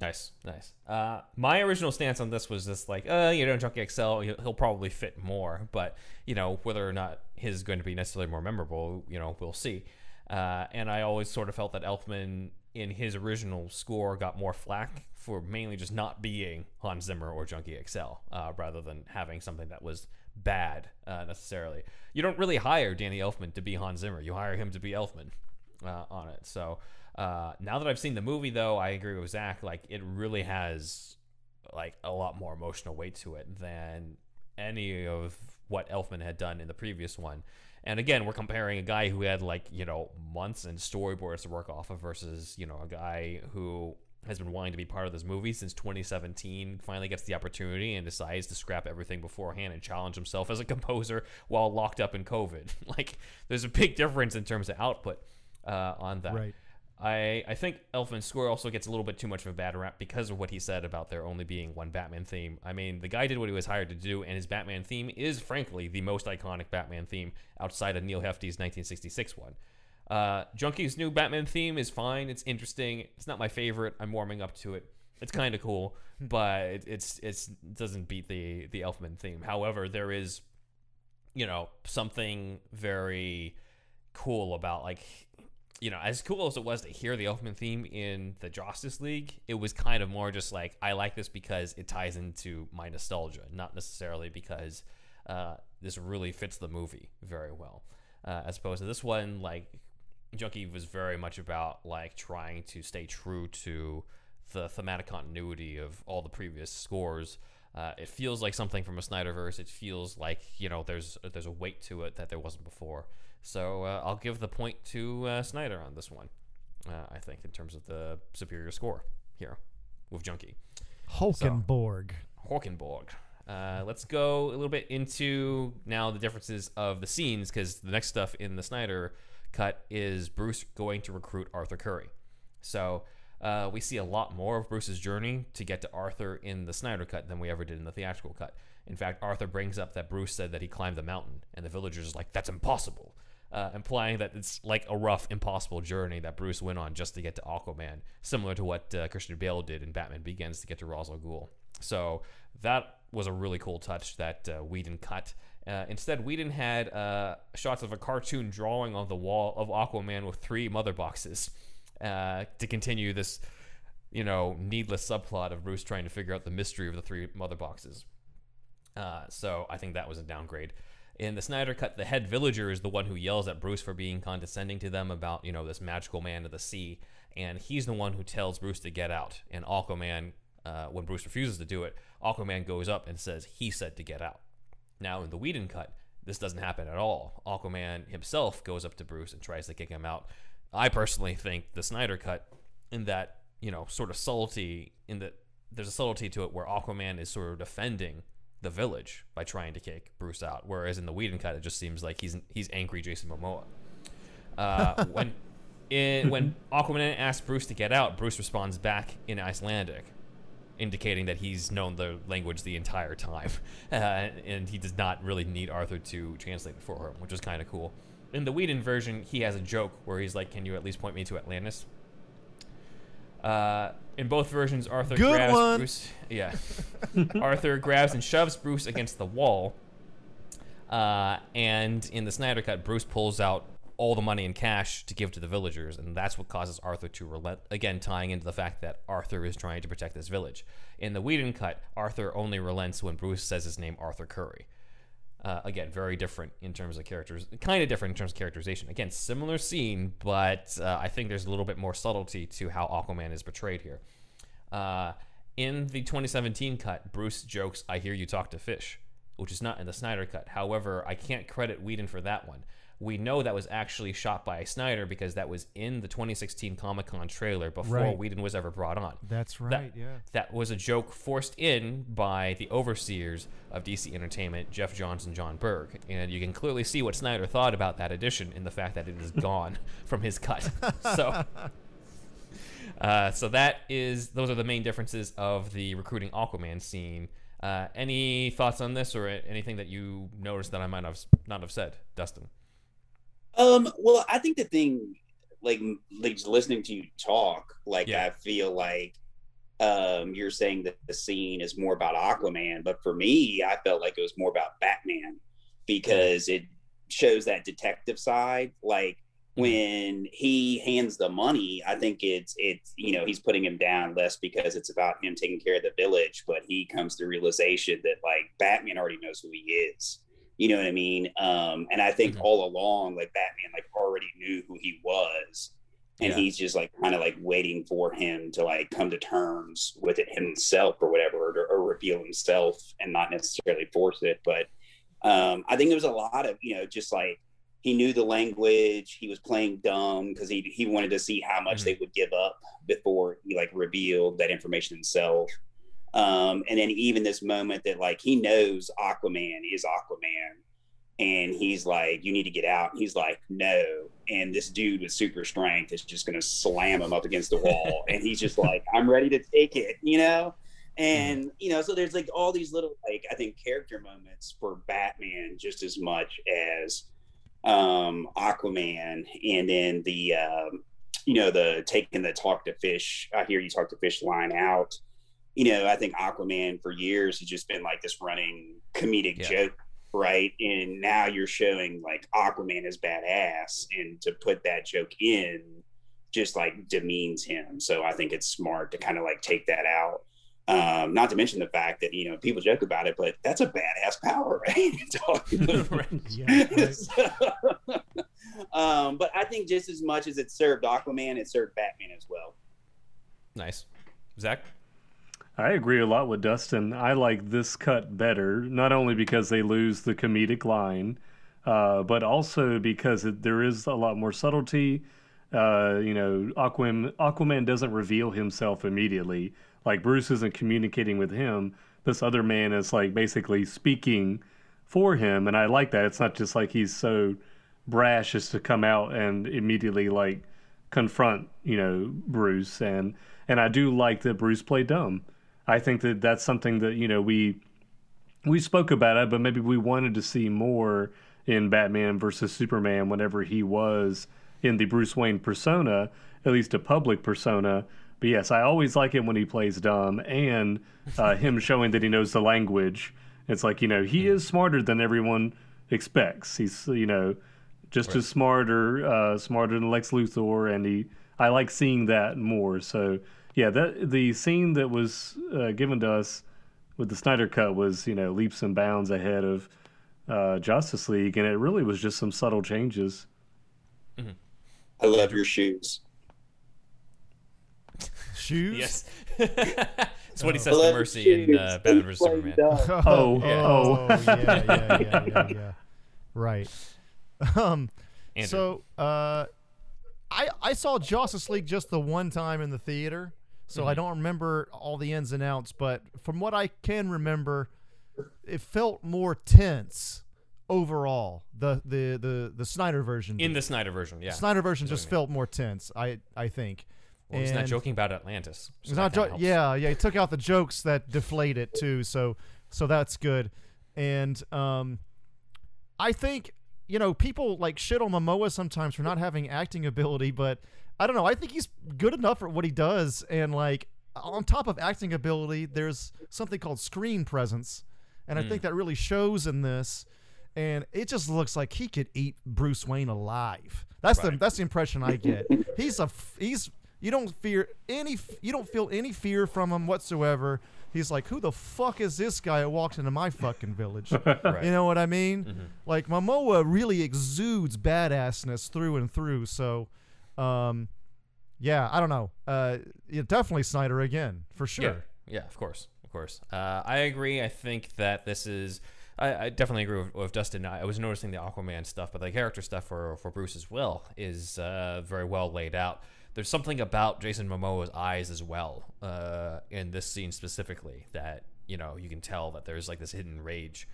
Nice, nice. Uh, my original stance on this was just like, uh, you know, Junkie XL, he'll, probably fit more, but you know, whether or not his is going to be necessarily more memorable, you know, we'll see. Uh, and I always sort of felt that Elfman in his original score got more flack for mainly just not being Hans Zimmer or Junkie XL, uh, rather than having something that was bad uh, necessarily. You don't really hire Danny Elfman to be Hans Zimmer; you hire him to be Elfman uh, on it. So uh, now that I've seen the movie, though, I agree with Zach. Like it really has like a lot more emotional weight to it than any of what Elfman had done in the previous one. And again, we're comparing a guy who had like you know months and storyboards to work off of versus you know a guy who has been wanting to be part of this movie since 2017 finally gets the opportunity and decides to scrap everything beforehand and challenge himself as a composer while locked up in covid like there's a big difference in terms of output uh, on that Right. I, I think Elfman's score also gets a little bit too much of a bad rap because of what he said about there only being one Batman theme. I mean, the guy did what he was hired to do, and his Batman theme is, frankly, the most iconic Batman theme outside of Neal Hefti's 1966 one. Uh, Junkie's new Batman theme is fine. It's interesting. It's not my favorite. I'm warming up to it. It's kind of cool, but it, it's it's doesn't beat the the Elfman theme. However, there is, you know, something very cool about like you know, as cool as it was to hear the Elfman theme in the Justice League, it was kind of more just like I like this because it ties into my nostalgia, not necessarily because uh, this really fits the movie very well. Uh, as opposed to this one, like Junkie was very much about like trying to stay true to the thematic continuity of all the previous scores. Uh, it feels like something from a Snyderverse. It feels like you know there's there's a weight to it that there wasn't before. So uh, I'll give the point to uh, Snyder on this one. Uh, I think in terms of the superior score here with Junkie. Holkenborg. Hawkenborg. Uh, let's go a little bit into now the differences of the scenes because the next stuff in the Snyder cut is Bruce going to recruit Arthur Curry. So uh, we see a lot more of Bruce's journey to get to Arthur in the Snyder cut than we ever did in the theatrical cut. In fact, Arthur brings up that Bruce said that he climbed the mountain, and the villagers are like, "That's impossible," uh, implying that it's like a rough, impossible journey that Bruce went on just to get to Aquaman, similar to what uh, Christian Bale did in Batman Begins to get to Ra's al Ghul. So that was a really cool touch that uh, Whedon cut. Uh, instead, Whedon had uh, shots of a cartoon drawing on the wall of Aquaman with three mother boxes uh, to continue this, you know, needless subplot of Bruce trying to figure out the mystery of the three mother boxes. Uh, so I think that was a downgrade. In the Snyder cut, the head villager is the one who yells at Bruce for being condescending to them about, you know, this magical man of the sea, and he's the one who tells Bruce to get out. And Aquaman, uh, when Bruce refuses to do it, Aquaman goes up and says he said to get out. Now in the Whedon cut, this doesn't happen at all. Aquaman himself goes up to Bruce and tries to kick him out. I personally think the Snyder cut, in that you know sort of subtlety, in that there's a subtlety to it where Aquaman is sort of defending the village by trying to kick Bruce out, whereas in the Whedon cut, it just seems like he's he's angry Jason Momoa. Uh, when in, when Aquaman asks Bruce to get out, Bruce responds back in Icelandic, indicating that he's known the language the entire time, uh, and he does not really need Arthur to translate it for him, which is kind of cool. In the Whedon version, he has a joke where he's like, "Can you at least point me to Atlantis?" Uh, in both versions, Arthur Good grabs one. Bruce. Yeah, Arthur grabs and shoves Bruce against the wall. Uh, and in the Snyder cut, Bruce pulls out all the money in cash to give to the villagers, and that's what causes Arthur to relent. Again, tying into the fact that Arthur is trying to protect this village. In the Whedon cut, Arthur only relents when Bruce says his name, Arthur Curry. Uh, again, very different in terms of characters, kind of different in terms of characterization. Again, similar scene, but uh, I think there's a little bit more subtlety to how Aquaman is portrayed here. Uh, in the 2017 cut, Bruce jokes, I hear you talk to fish, which is not in the Snyder cut. However, I can't credit Whedon for that one. We know that was actually shot by Snyder because that was in the 2016 Comic Con trailer before Right. Whedon was ever brought on. That's right. That, yeah. that was a joke forced in by the overseers of DC Entertainment, Geoff Johns and Jon Berg. And you can clearly see what Snyder thought about that addition in the fact that it is gone from his cut. So, uh, so that is those are the main differences of the recruiting Aquaman scene. Uh, any thoughts on this, or anything that you noticed that I might have not have said, Dustin? Um, well, I think the thing, like, like listening to you talk, like, Yeah. I feel like um, you're saying that the scene is more about Aquaman, but for me, I felt like it was more about Batman because it shows that detective side. Like, when he hands the money, I think it's it's you know he's putting him down less because it's about him taking care of the village, but he comes to the realization that like Batman already knows who he is. You know what I mean? Um, and I think Mhm. all along, like Batman, like already knew who he was, and Yeah. he's just like kind of like waiting for him to like come to terms with it himself or whatever, or, or reveal himself, and not necessarily force it. But um, I think there was a lot of you know just like he knew the language. He was playing dumb because he he wanted to see how much Mhm. they would give up before he like revealed that information himself. Um, and then even this moment that like he knows Aquaman is Aquaman, and he's like, "You need to get out." He's like, "No," and this dude with super strength is just gonna slam him up against the wall, and he's just like, "I'm ready to take it," you know. And you know, so there's like all these little like I think character moments for Batman just as much as um Aquaman, and then the um, you know the taking the talk to fish. I hear you talk to fish line out you know, I think Aquaman for years has just been like this running comedic Yeah. joke, right? And now you're showing like Aquaman is badass, and to put that joke in just like demeans him. So I think it's smart to kind of like take that out. Um, not to mention the fact that you know people joke about it, but that's a badass power, right? Yeah. right. so, um, but I think just as much as it served Aquaman, it served Batman as well. Nice, Zach. I agree a lot with Dustin. I like this cut better, not only because they lose the comedic line, uh, but also because it, there is a lot more subtlety. Uh, you know, Aquaman, Aquaman doesn't reveal himself immediately. Like Bruce isn't communicating with him. This other man is like basically speaking for him, and I like that. It's not just like he's so brash as to come out and immediately like confront you know Bruce and and I do like that Bruce played dumb. I think that that's something that you know we we spoke about it, but maybe we wanted to see more in Batman versus Superman whenever he was in the Bruce Wayne persona, at least a public persona. But yes, I always like it when he plays dumb and uh, him showing that he knows the language. It's like you know he is smarter than everyone expects. He's you know just as smarter uh, smarter than Lex Luthor, and he I like seeing that more. So yeah, that the scene that was uh, given to us with the Snyder cut was you know leaps and bounds ahead of uh, Justice League, and it really was just some subtle changes. I love your shoes. Shoes. Yes. That's what he Oh. says to Mercy in uh, Batman vs Superman. Oh, yeah. oh. yeah, yeah, yeah, yeah, yeah. right. Um, Andrew. so uh, I I saw Justice League just the one time in the theater, so Mm-hmm. I don't remember all the ins and outs. But from what I can remember, it felt more tense overall. The the the the Snyder version. in did. the Snyder version, yeah. Snyder version That's just I mean. felt more tense. I I think. Well, he's not joking about Atlantis. so He's not jo- yeah, yeah. He took out the jokes that deflate it too, so so that's good. And um, I think you know people like shit on Momoa sometimes for not having acting ability, but I don't know. I think he's good enough for what he does, and like on top of acting ability, there's something called screen presence, and I think hmm. that really shows in this. And it just looks like he could eat Bruce Wayne alive. That's the that's the impression I get. he's a he's you don't fear any you don't feel any fear from him whatsoever. He's like, who the fuck is this guy that walked into my fucking village? You know what I mean? Mm-hmm. Like Momoa really exudes badassness through and through. So, um, yeah, I don't know. Uh, yeah, definitely Snyder again for sure. Yeah, yeah, of course, of course. Uh, I agree. I think that this is. I, I definitely agree with, with Dustin. I, I was noticing the Aquaman stuff, but the character stuff for, for Bruce as well is uh, very well laid out. There's something about Jason Momoa's eyes as well uh, in this scene specifically that you know you can tell that there's like this hidden rage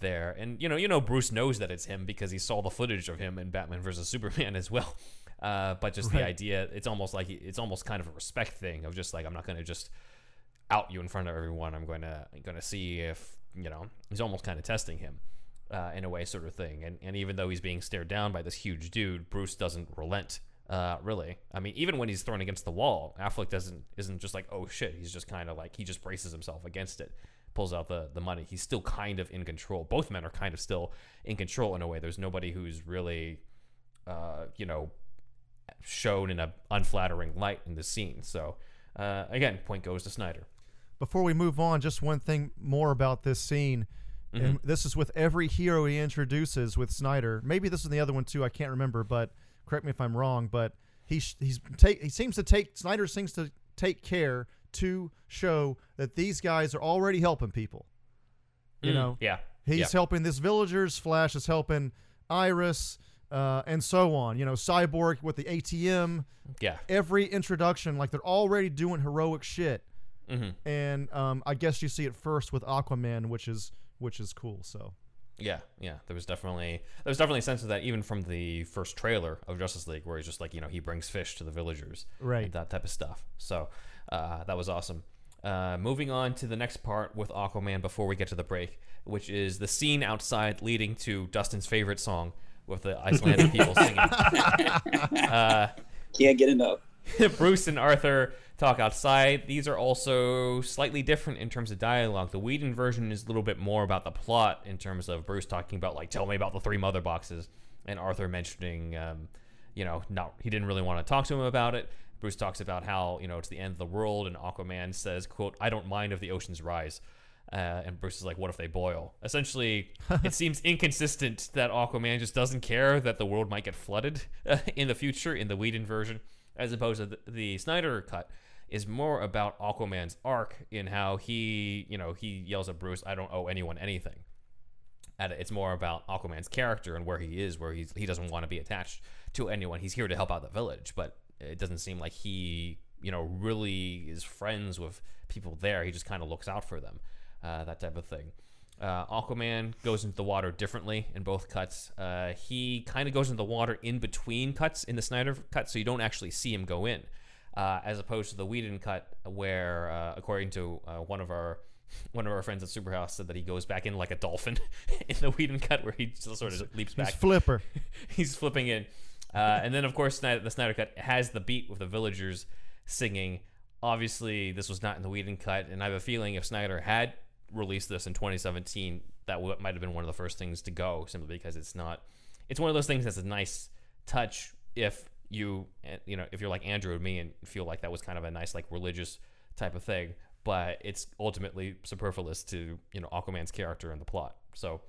there, and you know you know Bruce knows that it's him because he saw the footage of him in Batman versus Superman as well. Uh, but just the idea, it's almost like it's almost kind of a respect thing of just like I'm not going to just out you in front of everyone. I'm going to going to see if you know. He's almost kind of testing him uh, in a way, sort of thing. And and even though he's being stared down by this huge dude, Bruce doesn't relent. Uh, really, I mean, even when he's thrown against the wall, Affleck doesn't isn't just like oh shit. He's just kind of like he just braces himself against it, pulls out the the money. He's still kind of in control. Both men are kind of still in control in a way. There's nobody who's really, uh, you know, shown in a unflattering light in the scene. So uh, again, point goes to Snyder. Before we move on, just one thing more about this scene. And this is with every hero he introduces with Snyder. Maybe this is the other one too. I can't remember, but correct me if I'm wrong. But he sh- he's take he seems to take Snyder seems to take care to show that these guys are already helping people. You know, yeah, He's yeah. helping this villagers. Flash is helping Iris, uh, and so on. You know, Cyborg with the ATM. yeah, Every introduction, like they're already doing heroic shit. Mhm. And um, I guess you see it first with Aquaman, which is which is cool. So yeah, yeah. There was definitely there was definitely a sense of that even from the first trailer of Justice League, where he's just like you know he brings fish to the villagers, Right. that type of stuff. So uh, that was awesome. Uh, moving on to the next part with Aquaman before we get to the break, which is the scene outside leading to Dustin's favorite song with the Icelandic people singing. Can't get enough. Bruce and Arthur talk outside. These are also slightly different in terms of dialogue. The Whedon version is a little bit more about the plot in terms of Bruce talking about like, "Tell me about the three mother boxes," and Arthur mentioning, um, you know, not he didn't really want to talk to him about it. Bruce talks about how you know it's the end of the world, and Aquaman says, "quote I don't mind if the oceans rise." Uh, and Bruce is like, "What if they boil?" Essentially, it seems inconsistent that Aquaman just doesn't care that the world might get flooded uh, in the future in the Whedon version, as opposed to the, the Snyder cut is more about Aquaman's arc in how he, you know, he yells at Bruce, "I don't owe anyone anything." And it's more about Aquaman's character and where he is, where he's he doesn't want to be attached to anyone. He's here to help out the village, but it doesn't seem like he, you know, really is friends with people there. He just kind of looks out for them, uh, that type of thing. Uh, Aquaman goes into the water differently in both cuts. Uh, he kind of goes into the water in between cuts in the Snyder cut, so you don't actually see him go in, uh, as opposed to the Whedon cut, where, uh, according to uh, one of our one of our friends at Superhouse, said that he goes back in like a dolphin in the Whedon cut, where he just sort of leaps back. he's Flipper. he's flipping in. Uh, and then, of course, Snyder, the Snyder Cut has the beat with the villagers singing. Obviously, this was not in the Whedon cut, and I have a feeling if Snyder had released this in 2017, that w- might have been one of the first things to go, simply because it's not. It's one of those things that's a nice touch if you, eh, you know, if you're like Andrew and me and feel like that was kind of a nice, like religious type of thing. But it's ultimately superfluous to you know Aquaman's character and the plot. So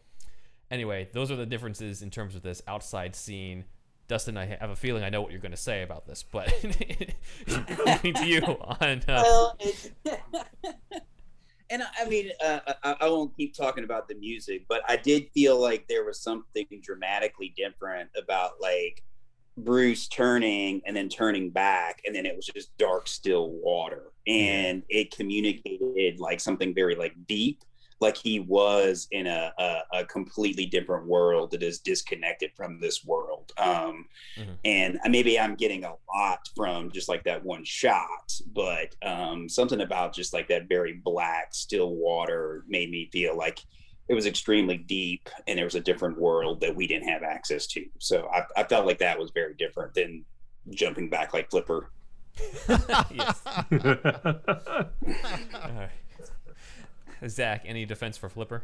anyway, those are the differences in terms of this outside scene. Dustin, I have a feeling I know what you're going to say about this, but to you on. Uh, and I, I mean, uh, I, I won't keep talking about the music, but I did feel like there was something dramatically different about like Bruce turning and then turning back, and then it was just dark, still water, and it communicated like something very like deep, like he was in a, a, a completely different world that is disconnected from this world. Um, Mhm. And maybe I'm getting a lot from just like that one shot, but um, something about just like that very black, still water made me feel like it was extremely deep and there was a different world that we didn't have access to. So I, I felt like that was very different than jumping back like Flipper. yes. All right. Zach, any defense for Flipper?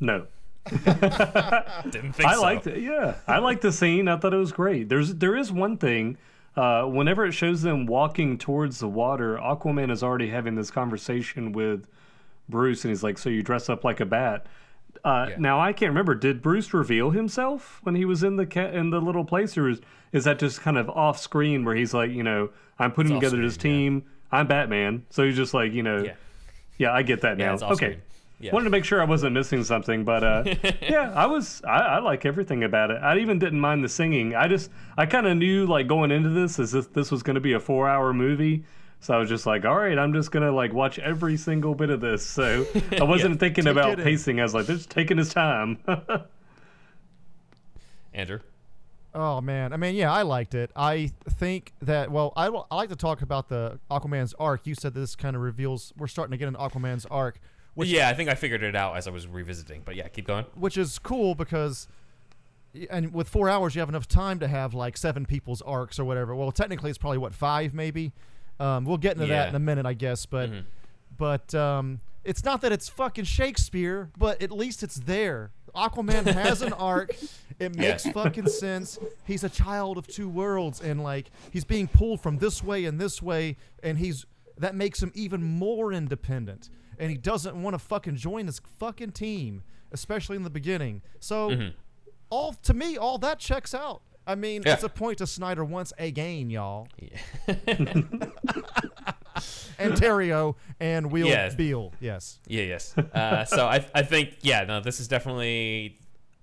no. Didn't think so. I so. liked it. Yeah, I liked the scene. I thought it was great. There's there is one thing. Uh, whenever it shows them walking towards the water, Aquaman is already having this conversation with Bruce, and he's like, "So you dress up like a bat." Uh, Yeah. Now I can't remember. Did Bruce reveal himself when he was in the ca- in the little place, or is, is that just kind of off screen where he's like, you know, I'm putting off together this screen, yeah. team. I'm Batman. So he's just like, you know, Yeah. Yeah, I get that now. off okay. screen. Yeah. Wanted to make sure I wasn't missing something, but uh, yeah, I was. I, I like everything about it. I even didn't mind the singing. I just, I kind of knew like going into this, as if this was going to be a four-hour movie. So I was just like, all right, I'm just gonna like watch every single bit of this. So I wasn't thinking about in. pacing. I was like, just taking his time. Andrew. Oh man, I mean, yeah, I liked it. I think that well, I, I like to talk about the Aquaman's arc. You said this kind of reveals we're starting to get an Aquaman's arc, which yeah, I think I figured it out as I was revisiting. But yeah, keep going. which is cool because and with four hours you have enough time to have like seven people's arcs or whatever well technically it's probably what five maybe um, we'll get into Yeah. that in a minute i guess but Mhm. but um, it's not that it's fucking shakespeare but at least it's there aquaman has an arc it makes Yeah. fucking sense he's a child of two worlds and like he's being pulled from this way and this way and he's that makes him even more independent and he doesn't want to fucking join this fucking team especially in the beginning so Mhm. all to me all that checks out i mean Yeah. it's a point to snyder once again y'all Yeah. and terrio and will Yes. Beall yes Yeah, yes. Uh, so I, I think, yeah, no, this is definitely.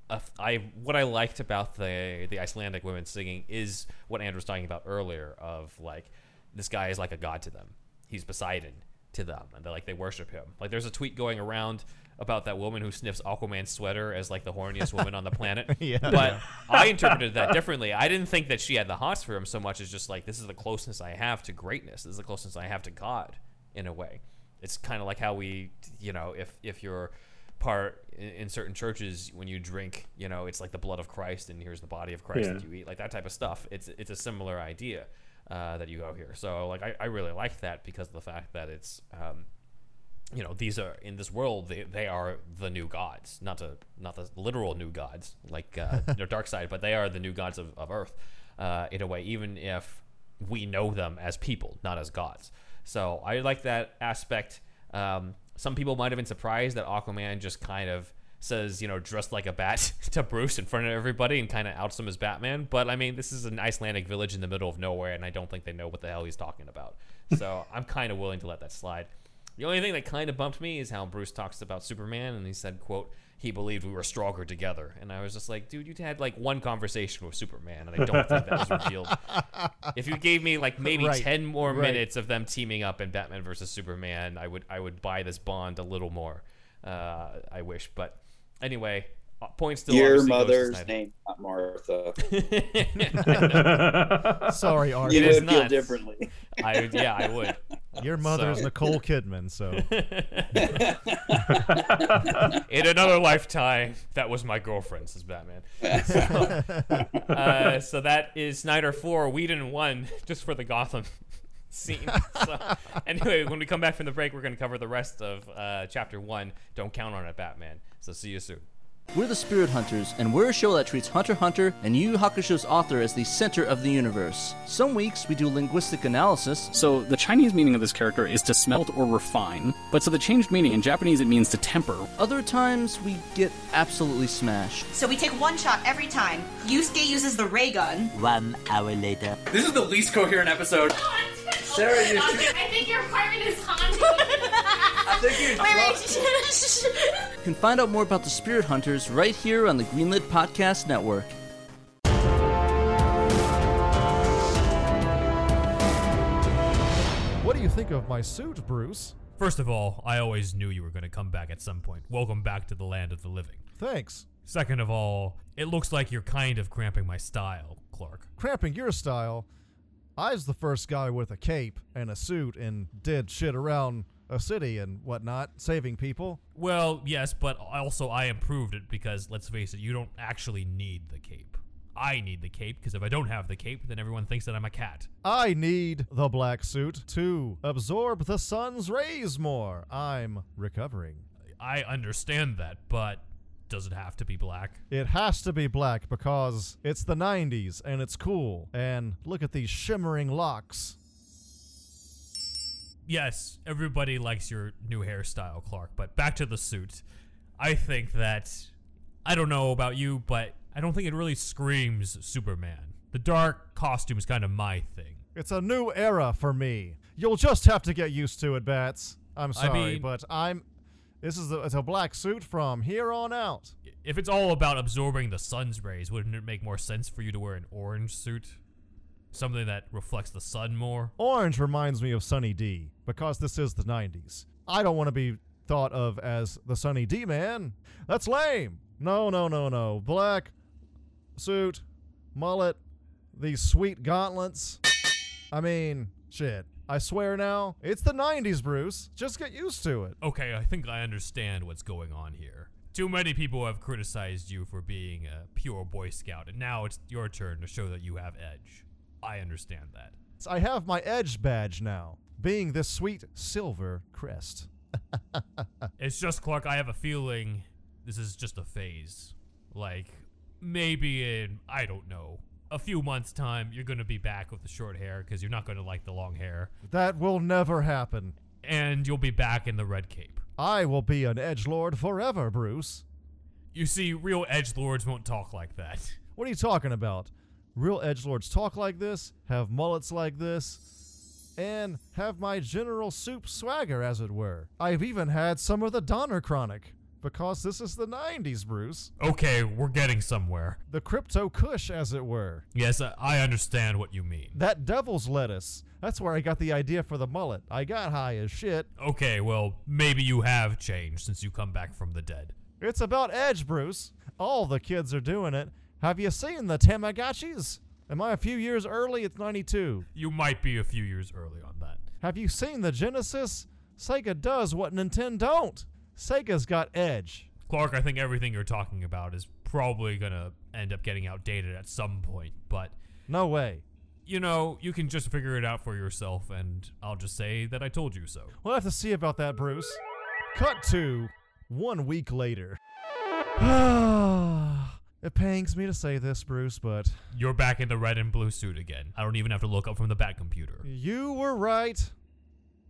A, I what I liked about the the Icelandic women singing is what Andrew was talking about earlier. Of like, this guy is like a god to them. He's Poseidon to them, and they like they worship him. Like, there's a tweet going around about that woman who sniffs Aquaman's sweater as like the horniest woman on the planet. Yeah. But I interpreted that differently. I didn't think that she had the hots for him so much as just like this is the closeness I have to greatness. This is the closeness I have to God in a way. It's kind of like how we, you know, if if you're part in, in certain churches when you drink, you know, it's like the blood of Christ and here's the body of Christ Yeah. that you eat, like that type of stuff. It's it's a similar idea uh, that you go here. So like I, I really like that because of the fact that it's um, you know these are in this world they, they are the new gods. Not the not the literal new gods like uh, you know, Darkseid but they are the new gods of, of earth uh, in a way even if we know them as people not as gods. So i like that aspect. Um, some people might have been surprised that aquaman just kind of says you know dressed like a bat to bruce in front of everybody and kind of outs him as batman. But i mean this is an icelandic village in the middle of nowhere and i don't think they know what the hell he's talking about. So i'm kind of willing to let that slide the only thing that kind of bumped me is how Bruce talks about Superman, and he said, "quote He believed we were stronger together." And I was just like, "Dude, you had like one conversation with Superman, and I don't think that was revealed. If you gave me like maybe Right, ten more right. minutes of them teaming up in Batman versus Superman, I would I would buy this bond a little more. Uh, I wish, but anyway, point still. Your obviously goes to mother's name, not Martha. sorry art You It is would feel not. differently. I would- yeah, I would. your mother's So- nicole kidman so In another lifetime, that was my girlfriend, says Batman. So, uh, so that is Snyder 4, Whedon 1, just for the Gotham scene. So, anyway, when we come back from the break, we're going to cover the rest of uh, Chapter 1. Don't count on it, Batman. So see you soon. We're the Spirit Hunters, and we're a show that treats Hunter Hunter and Yu Yu Hakusho's author as the center of the universe. Some weeks we do linguistic analysis, So the Chinese meaning of this character is to smelt or refine, but so the changed meaning in Japanese it means to temper. other times we get absolutely smashed. So we take one shot every time. Yusuke uses the ray gun. One hour later. This is the least coherent episode. Sarah, you I think your apartment is haunted. I think you're drunk. You can find out more about the Spirit Hunters right here on the Greenlit Podcast Network. What do you think of my suit, Bruce? First of all, I always knew you were going to come back at some point. Welcome back to the land of the living. Thanks. Second of all, it looks like you're kind of cramping my style, Clark. Cramping your style. I was the first guy with a cape and a suit and did shit around a city and whatnot, saving people. Well, yes, but also I improved it because, let's face it, you don't actually need the cape. I need the cape because if I don't have the cape, then everyone thinks that I'm a cat. I need the black suit to absorb the sun's rays more. I'm recovering. I understand that, but does it have to be black? It has to be black because it's the 90s and it's cool. And look at these shimmering locks. Yes, everybody likes your new hairstyle, Clark, but back to the suit. I think that. I don't know about you, but I don't think it really screams Superman. The dark costume is kind of my thing. It's a new era for me. You'll just have to get used to it, Bats. I'm I sorry, mean- but I'm. This is a, it's a black suit from here on out. If it's all about absorbing the sun's rays, wouldn't it make more sense for you to wear an orange suit? Something that reflects the sun more? Orange reminds me of Sunny D because this is the 90s. I don't want to be thought of as the Sunny D man. That's lame. No, no, no, no. Black suit, mullet, these sweet gauntlets. I mean, shit. I swear now, it's the 90s, Bruce. Just get used to it. Okay, I think I understand what's going on here. Too many people have criticized you for being a pure Boy Scout, and now it's your turn to show that you have edge. I understand that. I have my Edge badge now, being this sweet silver crest. It's just, Clark, I have a feeling this is just a phase. Like, maybe in, I don't know, a few months' time, you're gonna be back with the short hair because you're not gonna like the long hair. That will never happen. And you'll be back in the red cape. I will be an edge lord forever, Bruce. You see, real edge lords won't talk like that. What are you talking about? Real edge lords talk like this, have mullets like this, and have my general soup swagger, as it were. I've even had some of the Donner Chronic, because this is the 90s, Bruce. Okay, we're getting somewhere. The crypto kush, as it were. Yes, I- I understand what you mean. That devil's lettuce. That's where I got the idea for the mullet. I got high as shit. Okay, well, maybe you have changed since you come back from the dead. It's about edge, Bruce. All the kids are doing it. Have you seen the Tamagotchis? Am I a few years early? It's 92. You might be a few years early on that. Have you seen the Genesis? Sega does what Nintendo don't. Sega's got edge. Clark, I think everything you're talking about is probably gonna end up getting outdated at some point, but No way. you know, you can just figure it out for yourself, and I'll just say that I told you so. We'll have to see about that, Bruce. Cut to one week later. it pains me to say this, Bruce, but You're back in the red and blue suit again. I don't even have to look up from the back computer. you were right.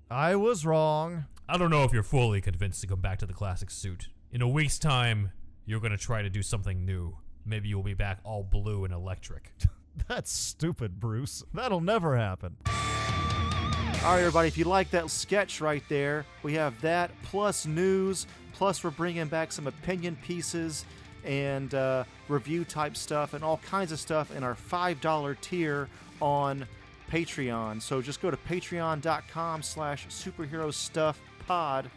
I was wrong. I don't know if you're fully convinced to come back to the classic suit. In a week's time, you're gonna try to do something new. Maybe you'll be back all blue and electric. That's stupid, Bruce. That'll never happen. All right, everybody, if you like that sketch right there, we have that plus news, plus we're bringing back some opinion pieces and uh, review type stuff and all kinds of stuff in our $5 tier on Patreon. So just go to patreon.com slash superhero stuff pod.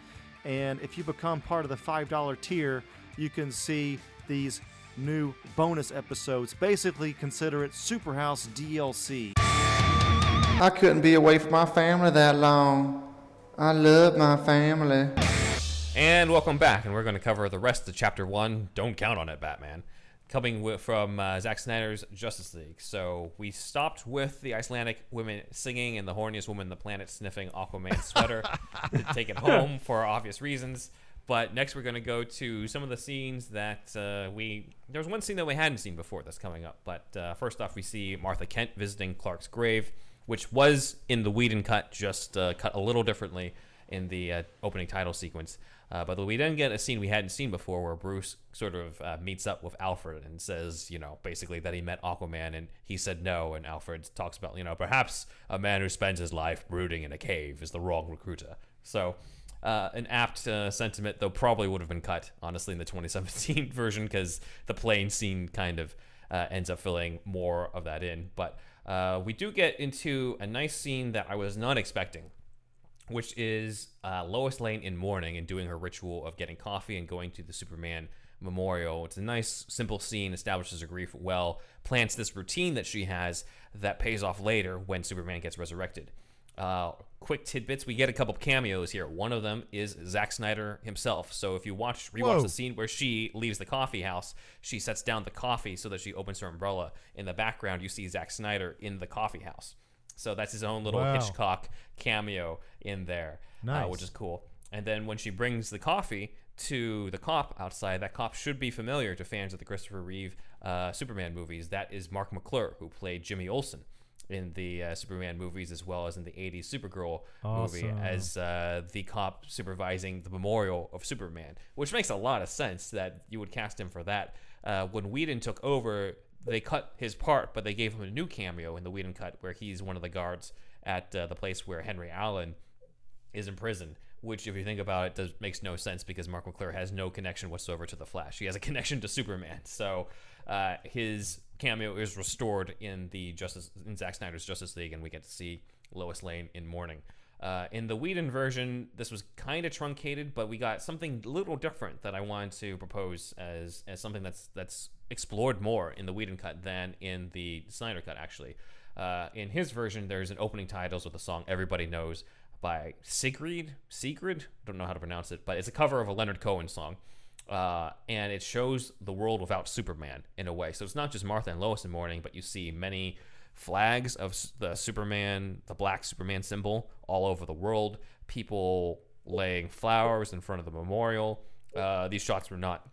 And if you become part of the $5 tier, you can see these new bonus episodes. Basically, consider it Superhouse DLC. I couldn't be away from my family that long. I love my family. And welcome back, and we're going to cover the rest of Chapter 1, Don't Count on It, Batman, coming from uh, Zack Snyder's Justice League. So we stopped with the Icelandic women singing and the horniest woman on the planet sniffing Aquaman's sweater to take it home for obvious reasons. But next we're going to go to some of the scenes that uh, we... There's one scene that we hadn't seen before that's coming up. But uh, first off, we see Martha Kent visiting Clark's grave, which was in the Whedon cut, just uh, cut a little differently in the uh, opening title sequence. Uh, but we then get a scene we hadn't seen before where Bruce sort of uh, meets up with Alfred and says, you know, basically that he met Aquaman and he said no. And Alfred talks about, you know, perhaps a man who spends his life brooding in a cave is the wrong recruiter. So Uh, an apt uh, sentiment, though probably would have been cut, honestly, in the 2017 version because the plane scene kind of uh, ends up filling more of that in. But uh, we do get into a nice scene that I was not expecting, which is uh, Lois Lane in mourning and doing her ritual of getting coffee and going to the Superman memorial. It's a nice, simple scene, establishes her grief well, plants this routine that she has that pays off later when Superman gets resurrected. Uh, quick tidbits: we get a couple cameos here. One of them is Zack Snyder himself. So if you watch rewatch Whoa. the scene where she leaves the coffee house, she sets down the coffee so that she opens her umbrella. In the background, you see Zack Snyder in the coffee house. So that's his own little Wow. Hitchcock cameo in there, uh, which is cool. And then when she brings the coffee to the cop outside, that cop should be familiar to fans of the Christopher Reeve uh, Superman movies. That is Marc McClure, who played Jimmy Olsen in the uh, Superman movies as well as in the 80s Supergirl movie as uh, the cop supervising the memorial of Superman, which makes a lot of sense that you would cast him for that. Uh, when Whedon took over, they cut his part, but they gave him a new cameo in the Whedon cut where he's one of the guards at uh, the place where Henry Allen is in prison. Which, if you think about it, does makes no sense because Marc McClure has no connection whatsoever to the Flash. He has a connection to Superman. So uh, his cameo is restored in the Justice in Zack Snyder's Justice League, and we get to see Lois Lane in mourning. Uh, in the Whedon version, this was kind of truncated, but we got something a little different that I wanted to propose as, as something that's that's explored more in the Whedon cut than in the Snyder cut. Actually, uh, in his version, there's an opening titles with a song everybody knows by Sigrid. Sigrid, don't know how to pronounce it, but it's a cover of a Leonard Cohen song. Uh, and it shows the world without Superman in a way. So it's not just Martha and Lois in mourning, but you see many flags of the Superman, the black Superman symbol, all over the world. People laying flowers in front of the memorial. Uh, these shots were not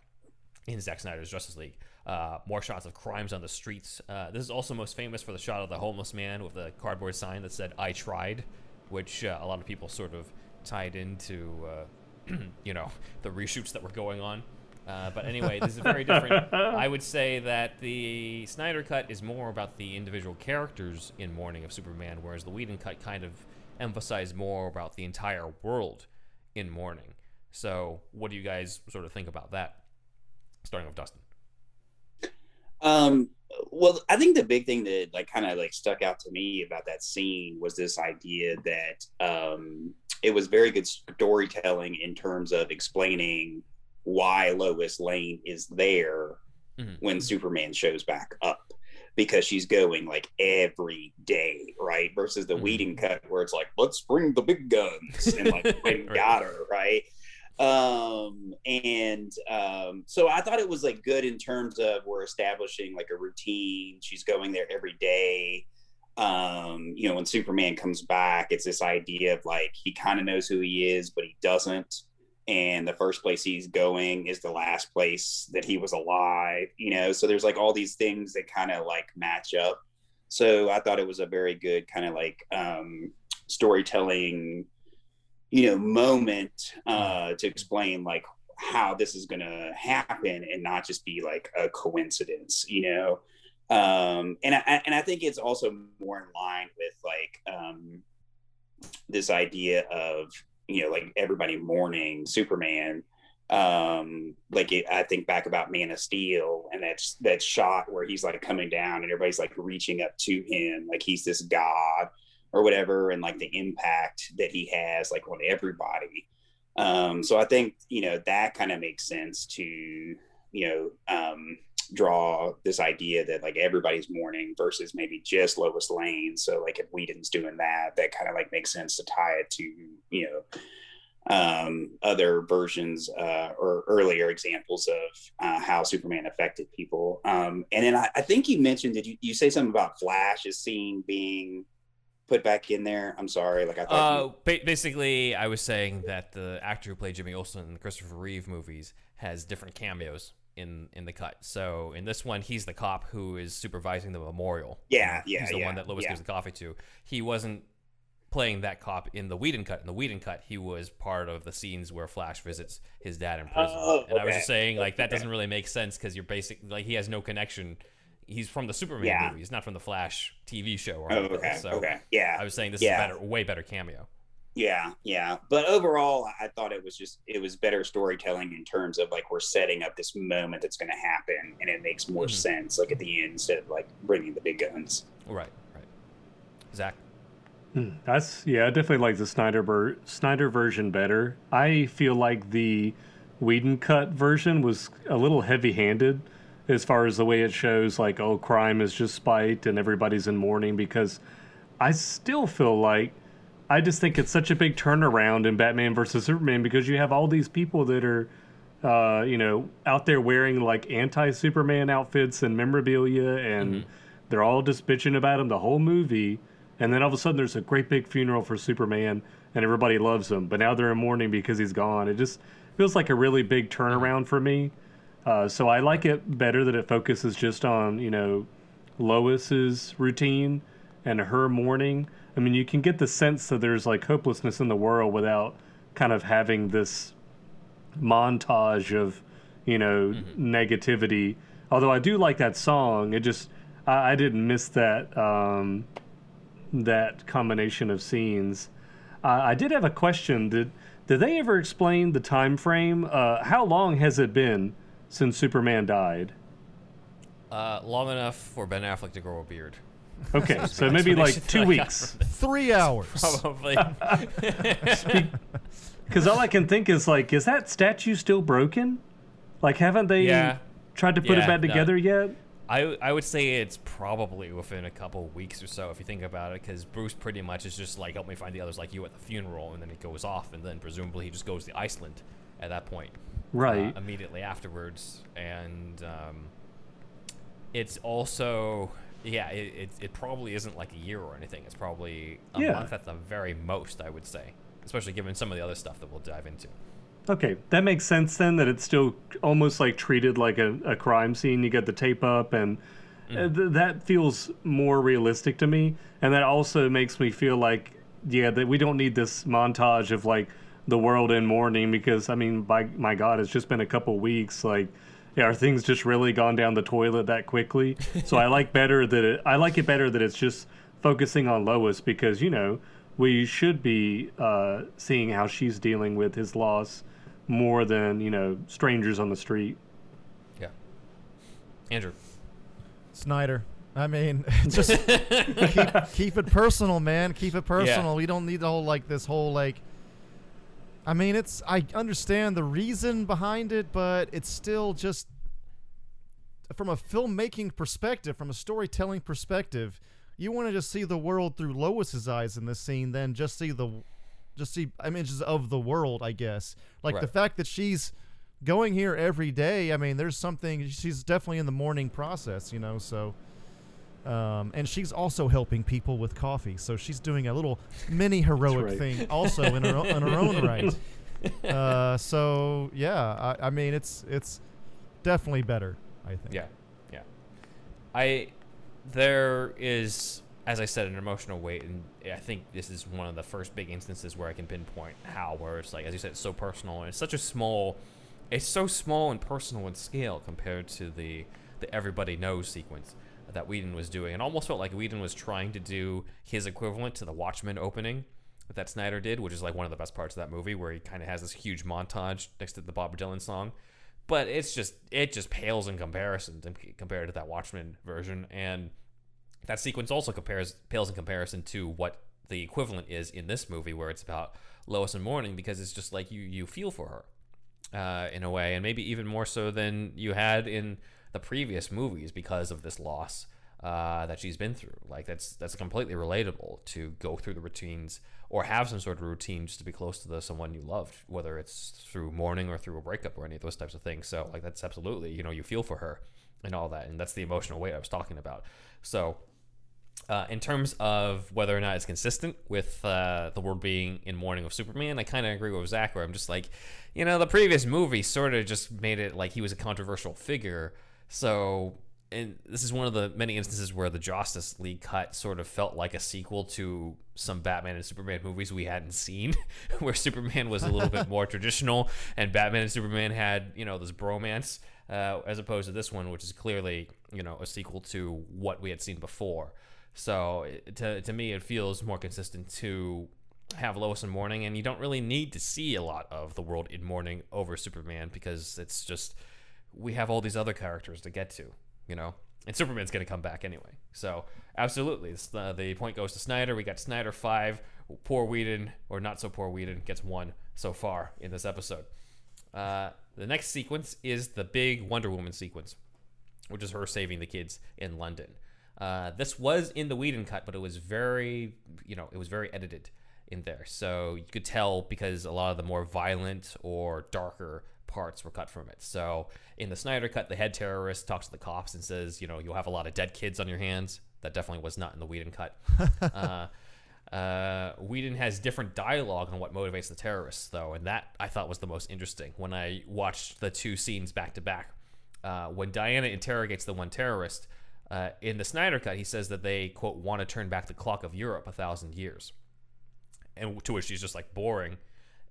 in Zack Snyder's Justice League. Uh, more shots of crimes on the streets. Uh, this is also most famous for the shot of the homeless man with the cardboard sign that said "I tried," which uh, a lot of people sort of tied into, uh, you know, the reshoots that were going on. Uh, but anyway, this is very different. I would say that the Snyder cut is more about the individual characters in Mourning of Superman, whereas the Whedon cut kind of emphasized more about the entire world in Mourning. So, what do you guys sort of think about that? Starting with Dustin. Um, well, I think the big thing that like kind of like stuck out to me about that scene was this idea that um, it was very good storytelling in terms of explaining why Lois Lane is there when Superman shows back up because she's going like every day, right? Versus the Whedon cut where it's like, let's bring the big guns and like and got her, right? um and um so i thought it was like good in terms of we're establishing like a routine. She's going there every day. Um you know when superman comes back it's this idea of like he kind of knows who he is but he doesn't and the first place he's going is the last place that he was alive you know? So there's like all these things that kind of like match up. So i thought it was a very good kind of like um storytelling you know moment uh to explain like how this is to happen and not just be like a coincidence you know? Um and i and i think it's also more in line with like um this idea of you know like everybody mourning superman um like it, i think back about man of steel and that's that shot where he's like coming down and everybody's like reaching up to him like he's this god or whatever and like the impact that he has like on everybody. Um so i think you know that kind of makes sense to you know um draw this idea that like everybody's mourning versus maybe just Lois Lane. So like if Whedon's doing that, that kind of like makes sense to tie it to you know um, other versions uh, or earlier examples of uh, how Superman affected people. Um, and then I, I think you mentioned did you you say something about Flash's scene being put back in there? I'm sorry, like I thought. Uh, ba- basically, I was saying that the actor who played Jimmy Olsen in the Christopher Reeve movies has different cameos in in the cut. So in this one, he's the cop who is supervising the memorial. Yeah, yeah, He's the yeah, one that Lois yeah. gives the coffee to. He wasn't playing that cop in the Whedon cut. In the Whedon cut, he was part of the scenes where Flash visits his dad in prison. Oh, and I was just saying, like, that doesn't really make sense because you're basically like he has no connection. He's from the Superman Yeah. He's not from the Flash TV show. Or Oh, okay, So okay, yeah, I was saying this yeah. is better, way better cameo. Yeah, yeah. But overall, I thought it was just it was better storytelling in terms of like we're setting up this moment that's going to happen, and it makes more Mhm. sense like at the end instead of like bringing the big guns. Right, right. Zach. Hmm, That's yeah, I definitely like the Snyder ver- Snyder version better. I feel like the Whedon cut version was a little heavy-handed as far as the way it shows like oh crime is just spite and everybody's in mourning because I still feel like I just think it's such a big turnaround in Batman versus Superman because you have all these people that are uh, you know out there wearing like anti-Superman outfits and memorabilia and they're all just bitching about him the whole movie and then all of a sudden there's a great big funeral for Superman and everybody loves him. But now they're in mourning because he's gone. It just feels like a really big turnaround for me. Uh, so I like it better that it focuses just on, you know, Lois's routine and her mourning. I mean, you can get the sense that there's like hopelessness in the world without kind of having this montage of, you know, negativity. Although I do like that song, it just I, I didn't miss that um, that combination of scenes. Uh, I did have a question. Did did they ever explain the time frame? Uh, how long has it been since Superman died? Uh, long enough for Ben Affleck to grow a beard. Okay, so maybe like two that I got weeks. Three hours. Probably. Because all I can think is like, is that statue still broken? Like, haven't they Yeah. tried to put Yeah, it back no. together yet? I, I would say it's probably within a couple weeks or so if you think about it, because Bruce pretty much is just like, help me find the others like you at the funeral, and then he goes off, and then presumably he just goes to Iceland at that point. Right. Uh, immediately afterwards. And um, it's also, yeah, it, it, it probably isn't like a year or anything. It's probably a Yeah. month at the very most, I would say, especially given some of the other stuff that we'll dive into. Okay, that makes sense then. That it's still almost like treated like a, a crime scene. You get the tape up, and uh, th- that feels more realistic to me. And that also makes me feel like, yeah, that we don't need this montage of like the world in mourning because I mean, by my God, it's just been a couple weeks. Like, yeah, are things just really gone down the toilet that quickly? so I like better that it, I like it better that it's just focusing on Lois because you know we should be uh, seeing how she's dealing with his loss more than you know strangers on the street. Yeah. Andrew. Snyder. I mean, just keep, keep it personal, man. Keep it personal. We don't need the whole like this whole like. I mean, it's I understand the reason behind it, but it's still just from a filmmaking perspective, from a storytelling perspective, you want to just see the world through Lois's eyes in this scene, than just see the just see images of the world. I guess like the fact that she's going here every day. I mean, there's something. She's definitely in the mourning process, you know. So. Um, and she's also helping people with coffee, so she's doing a little mini heroic right. thing also in her, in her own right. Uh, so yeah, I, I mean it's it's definitely better. I think. Yeah, yeah. I there is, as I said, an emotional weight, and I think this is one of the first big instances where I can pinpoint how, where it's like, as you said, it's so personal, and it's such a small, it's so small and personal in scale compared to the the everybody knows sequence that Whedon was doing. It almost felt like Whedon was trying to do his equivalent to the Watchmen opening that Snyder did, which is like one of the best parts of that movie, where he kind of has this huge montage next to the Bob Dylan song but it's just it just pales in comparison to, compared to that Watchmen version, and that sequence also compares pales in comparison to what the equivalent is in this movie, where it's about Lois and Mourning, because it's just like you you feel for her uh, in a way, and maybe even more so than you had in the previous movies because of this loss uh, that she's been through. Like that's that's completely relatable to go through the routines or have some sort of routine just to be close to the someone you loved, whether it's through mourning or through a breakup or any of those types of things. So like that's absolutely you know you feel for her and all that, and that's the emotional weight I was talking about. So. Uh, in terms of whether or not it's consistent with uh, the world being in mourning of Superman, I kind of agree with Zach. Where I'm just like, you know, the previous movie sort of just made it like he was a controversial figure. So, and this is one of the many instances where the Justice League cut sort of felt like a sequel to some Batman and Superman movies we hadn't seen, where Superman was a little bit more traditional and Batman and Superman had, you know, this bromance, uh, as opposed to this one, which is clearly, you know, a sequel to what we had seen before. So, it- to, to me, it feels more consistent to have Lois in mourning, and you don't really need to see a lot of the world in mourning over Superman because it's just we have all these other characters to get to, you know. And Superman's going to come back anyway. So, absolutely. The, the point goes to Snyder. We got Snyder 5. Poor Whedon, or not so poor Whedon, gets one so far in this episode. Uh, the next sequence is the big Wonder Woman sequence, which is her saving the kids in London. Uh, this was in the Whedon cut, but it was very, you know, it was very edited in there. So you could tell because a lot of the more violent or darker parts were cut from it. So in the Snyder cut, the head terrorist talks to the cops and says, you know, you'll have a lot of dead kids on your hands. That definitely was not in the Whedon cut. uh, uh, Whedon has different dialogue on what motivates the terrorists, though, and that I thought was the most interesting when I watched the two scenes back to back. Uh, when Diana interrogates the one terrorist, uh, in the Snyder cut, he says that they, quote, want to turn back the clock of Europe a thousand years. And to which she's just like, boring.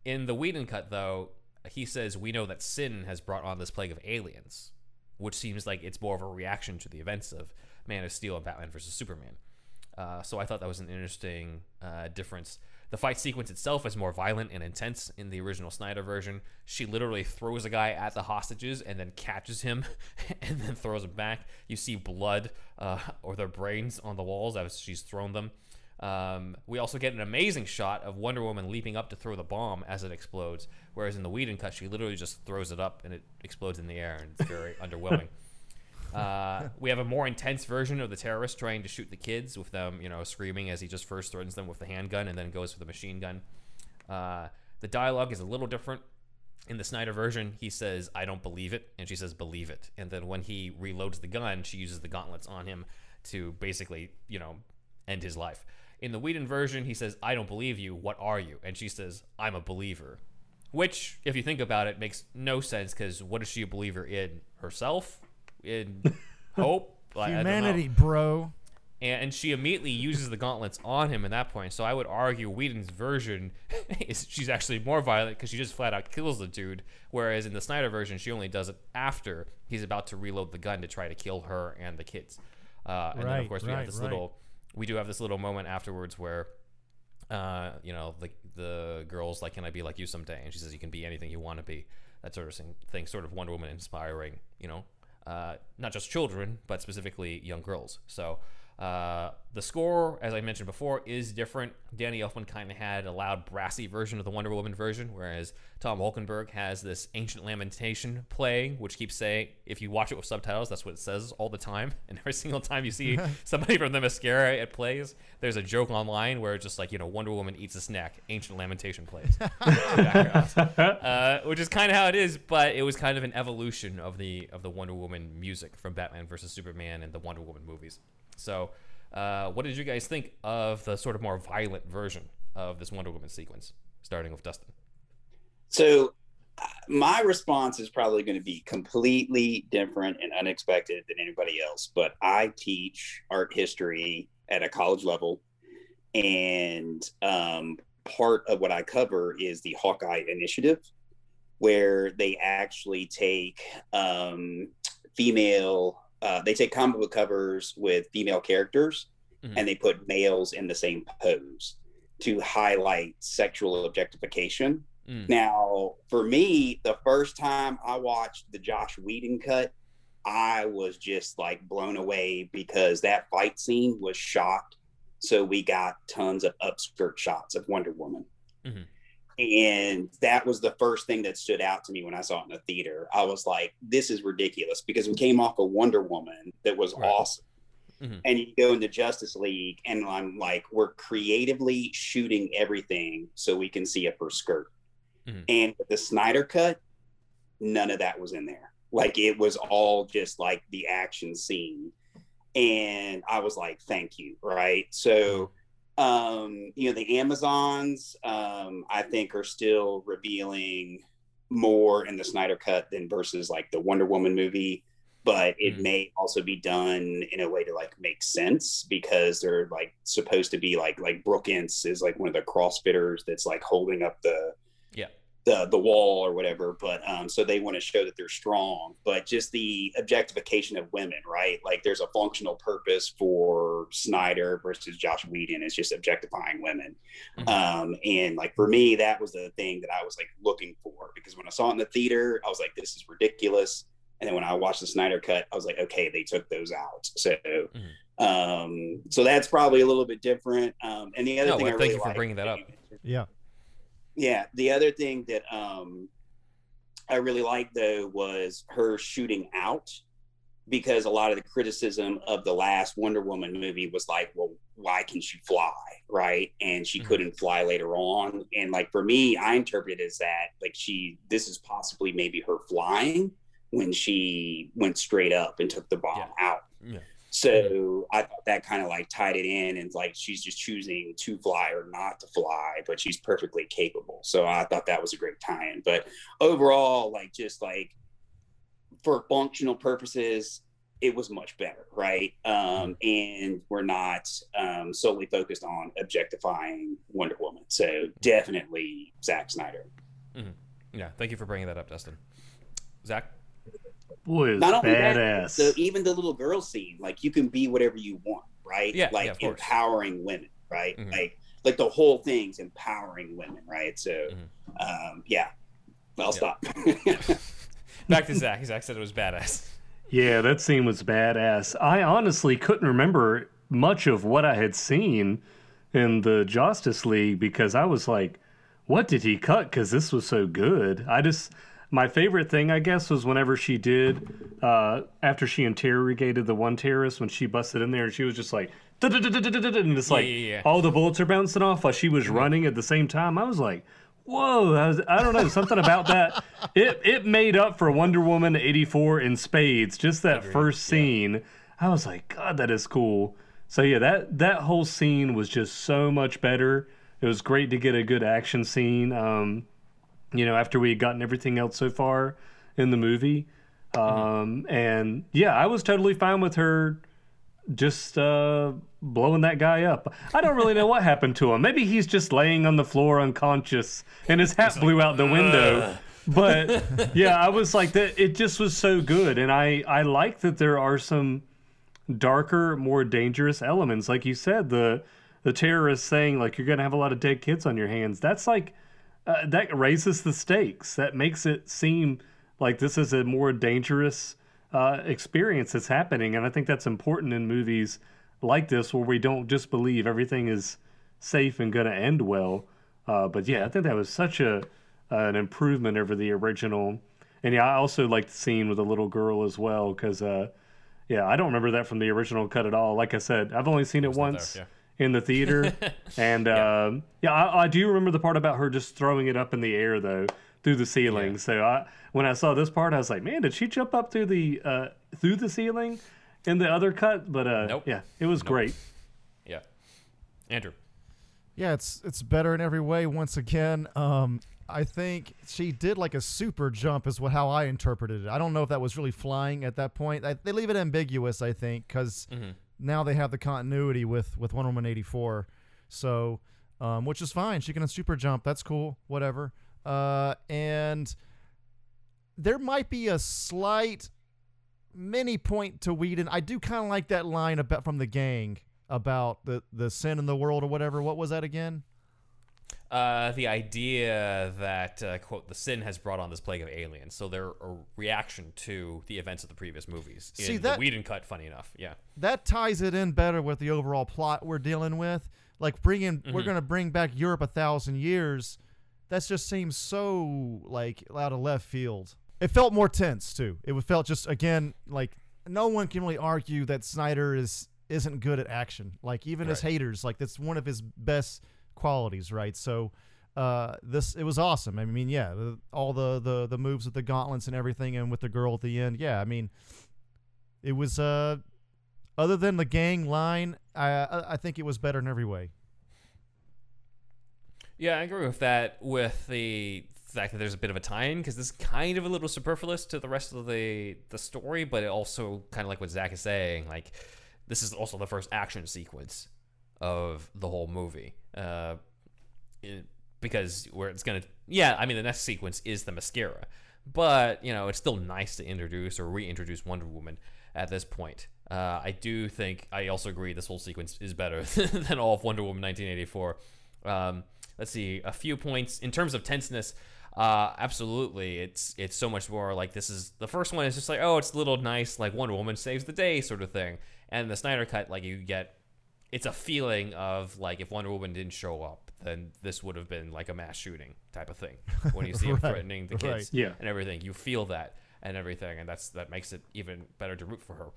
In the Whedon cut, though, he says, we know that sin has brought on this plague of aliens, which seems like it's more of a reaction to the events of Man of Steel and Batman versus Superman. Uh, so I thought that was an interesting uh, difference. The fight sequence itself is more violent and intense in the original Snyder version. She literally throws a guy at the hostages and then catches him and then throws him back. You see blood uh, or their brains on the walls as she's thrown them. Um, we also get an amazing shot of Wonder Woman leaping up to throw the bomb as it explodes, whereas in the Whedon cut, she literally just throws it up and it explodes in the air, and it's very underwhelming. Uh, we have a more intense version of the terrorist trying to shoot the kids with them, you know, screaming as he just first threatens them with the handgun and then goes for the machine gun. Uh, the dialogue is a little different. In the Snyder version, he says, I don't believe it. And she says, believe it. And then when he reloads the gun, she uses the gauntlets on him to basically, you know, end his life. In the Whedon version, he says, I don't believe you. What are you? And she says, I'm a believer. Which, if you think about it, makes no sense because what is she a believer in? Herself? In hope? Like, I don't. Humanity, bro. And, she immediately uses the gauntlets on him at that point. So I would argue Whedon's version is she's actually more violent because she just flat out kills the dude. Whereas in the Snyder version, she only does it after he's about to reload the gun to try to kill her and the kids. Uh, and then of course we right, have this right. little we do have this little moment afterwards where uh, you know the the girl's like can i be like you someday? And she says you can be anything you want to be. That sort of thing, sort of wonder woman inspiring you know uh, not just children but specifically young girls. So uh, the score, as I mentioned before, is different. Danny Elfman kind of had a loud, brassy version of the Wonder Woman version, whereas Tom Holkenborg has this ancient lamentation playing, which keeps saying, if you watch it with subtitles, that's what it says all the time. And every single time you see somebody from Themyscira it plays, there's a joke online where it's just like, you know, Wonder Woman eats a snack, ancient lamentation plays. in the background. uh, which is kind of how it is, but it was kind of an evolution of the of the Wonder Woman music from Batman versus Superman and the Wonder Woman movies. So, uh, what did you guys think of the sort of more violent version of this Wonder Woman sequence, starting with Dustin? So uh, my response is probably going to be completely different and unexpected than anybody else. But I teach art history at a college level, and um, part of what I cover is the Hawkeye Initiative, where they actually take um, female. Uh, they take comic book covers with female characters Mhm. and they put males in the same pose to highlight sexual objectification. Mm. Now, for me, the first time I watched the Joss Whedon cut, I was just like blown away because that fight scene was shot. So we got tons of upskirt shots of Wonder Woman. Mhm. And that was the first thing that stood out to me when I saw it in the theater. I was like, this is ridiculous because we came off a Wonder Woman that was Right. awesome Mhm. and you go into Justice League, and I'm like, we're creatively shooting everything so we can see a per skirt. Mhm. And with the Snyder cut, none of that was in there. Like it was all just like the action scene. And I was like, thank you. Right. So, um, you know, the Amazons, um, I think are still revealing more in the Snyder cut than versus like the Wonder Woman movie but it Mhm. may also be done in a way to like make sense because they're like supposed to be like like Brooke Ence is like one of the crossfitters that's like holding up the. The the wall or whatever. But um, so they want to show that they're strong. But just the objectification of women, right? Like there's a functional purpose for Snyder versus Joss Whedon. It's just objectifying women. Um, and like for me, that was the thing that I was like looking for because when I saw it in the theater, I was like, this is ridiculous. And then when I watched the Snyder cut, I was like, okay, they took those out. So, um, so that's probably a little bit different. Um, and the other No, thing, well, I thank really you for bringing that up. Yeah. Yeah, the other thing that um, I really liked though was her shooting out because a lot of the criticism of the last Wonder Woman movie was like, well, why can she fly, right? And she couldn't fly later on. And like for me, I interpret it as that like she, this is possibly maybe her flying when she went straight up and took the bomb out. Yeah. So I thought that kind of like tied it in and like she's just choosing to fly or not to fly, but she's perfectly capable. So I thought that was a great tie-in. But overall, like just like for functional purposes, it was much better, right? Um, and we're not um, solely focused on objectifying Wonder Woman. So definitely Zack Snyder. Mhm. Yeah, thank you for bringing that up, Dustin. Zach? Boy, is Not only badass. that, the, even the little girl scene, like you can be whatever you want, right? Yeah, like yeah, of course. empowering women, right? Mhm. Like like the whole thing's empowering women, right? So, Mm-hmm. um, yeah, I'll stop. Back to Zach. Zach said it was badass. Yeah, that scene was badass. I honestly couldn't remember much of what I had seen in the Justice League because I was like, what did he cut? Because this was so good. I just, my favorite thing, I guess, was whenever she did, uh, after she interrogated the one terrorist, when she busted in there and she was just like, and it's like, yeah, yeah. all the bullets are bouncing off while she was running at the same time. I was like, whoa, I, was, I don't know, something about that. It it made up for Wonder Woman 84 in spades. Just that first scene, I was like, God, that is cool. So yeah, that that whole scene was just so much better. It was great to get a good action scene. Um, you know, after we had gotten everything else so far in the movie. Um, and yeah, I was totally fine with her just uh, blowing that guy up. I don't really know what happened to him. Maybe he's just laying on the floor unconscious and his hat blew out the window. But yeah, I was like that. It just was so good, and I I like that there are some darker, more dangerous elements. Like you said, the the terrorist saying like you're gonna have a lot of dead kids on your hands. That's like uh, that raises the stakes. That makes it seem like this is a more dangerous uh, experience that's happening, and I think that's important in movies like this where we don't just believe everything is safe and going to end well. Uh, but yeah, I think that was such a an improvement over the original. And yeah, I also like the scene with the little girl as well because uh, yeah, I don't remember that from the original cut at all. Like I said, I've only seen it once yeah. In the theater, and um, yeah, I, I do remember the part about her just throwing it up in the air though through the ceiling. So I, when I saw this part, I was like, man, did she jump up through the uh, through the ceiling in the other cut? But uh, Nope. yeah, it was Nope. great. Yeah. Andrew. Yeah, it's it's better in every way. Once again, um, I think she did like a super jump, is what how I interpreted it. I don't know if that was really flying at that point. I, they leave it ambiguous, I think, because Mhm. Now they have the continuity with with Wonder Woman eighty four, so um, which is fine. She can super jump. That's cool. Whatever. Uh, and there might be a slight mini point to Whedon. I do kind of like that line about from the gang about the the sin in the world or whatever. What was that again? Uh, the idea that uh, quote the sin has brought on this plague of aliens, so they're a reaction to the events of the previous movies. See, that- the Whedon cut, funny enough, yeah. That ties it in better with the overall plot we're dealing with. Like bringing, we're Mhm. gonna bring back Europe a thousand years. That just seems so like out of left field. It felt more tense too. It felt just again like no one can really argue that Snyder is isn't good at action. Like even his haters, like that's one of his best qualities, right? So uh, this it was awesome. I mean, yeah, all the, the the moves with the gauntlets and everything, and with the girl at the end. Yeah, I mean, it was uh, other than the gang line, I I I think it was better in every way. Yeah, I agree with that. With the fact that there's a bit of a tie-in, because this is kind of a little superfluous to the rest of the the story, but it also kind of like what Zach is saying. Like, this is also the first action sequence of the whole movie. Uh, it, because where it's gonna yeah I mean the next sequence is Themyscira, but you know it's still nice to introduce or reintroduce Wonder Woman at this point. Uh, I do think I also agree this whole sequence is better than all of Wonder Woman 1984. Um, let's see a few points in terms of tenseness. Uh, absolutely, it's it's so much more like this is the first one is just like oh it's a little nice like Wonder Woman saves the day sort of thing, and the Snyder cut like you get it's a feeling of like if Wonder Woman didn't show up, then this would have been like a mass shooting type of thing. When you see him Right, threatening the right. kids Yeah. and everything, you feel that and everything, and that's that makes it even better to root for her.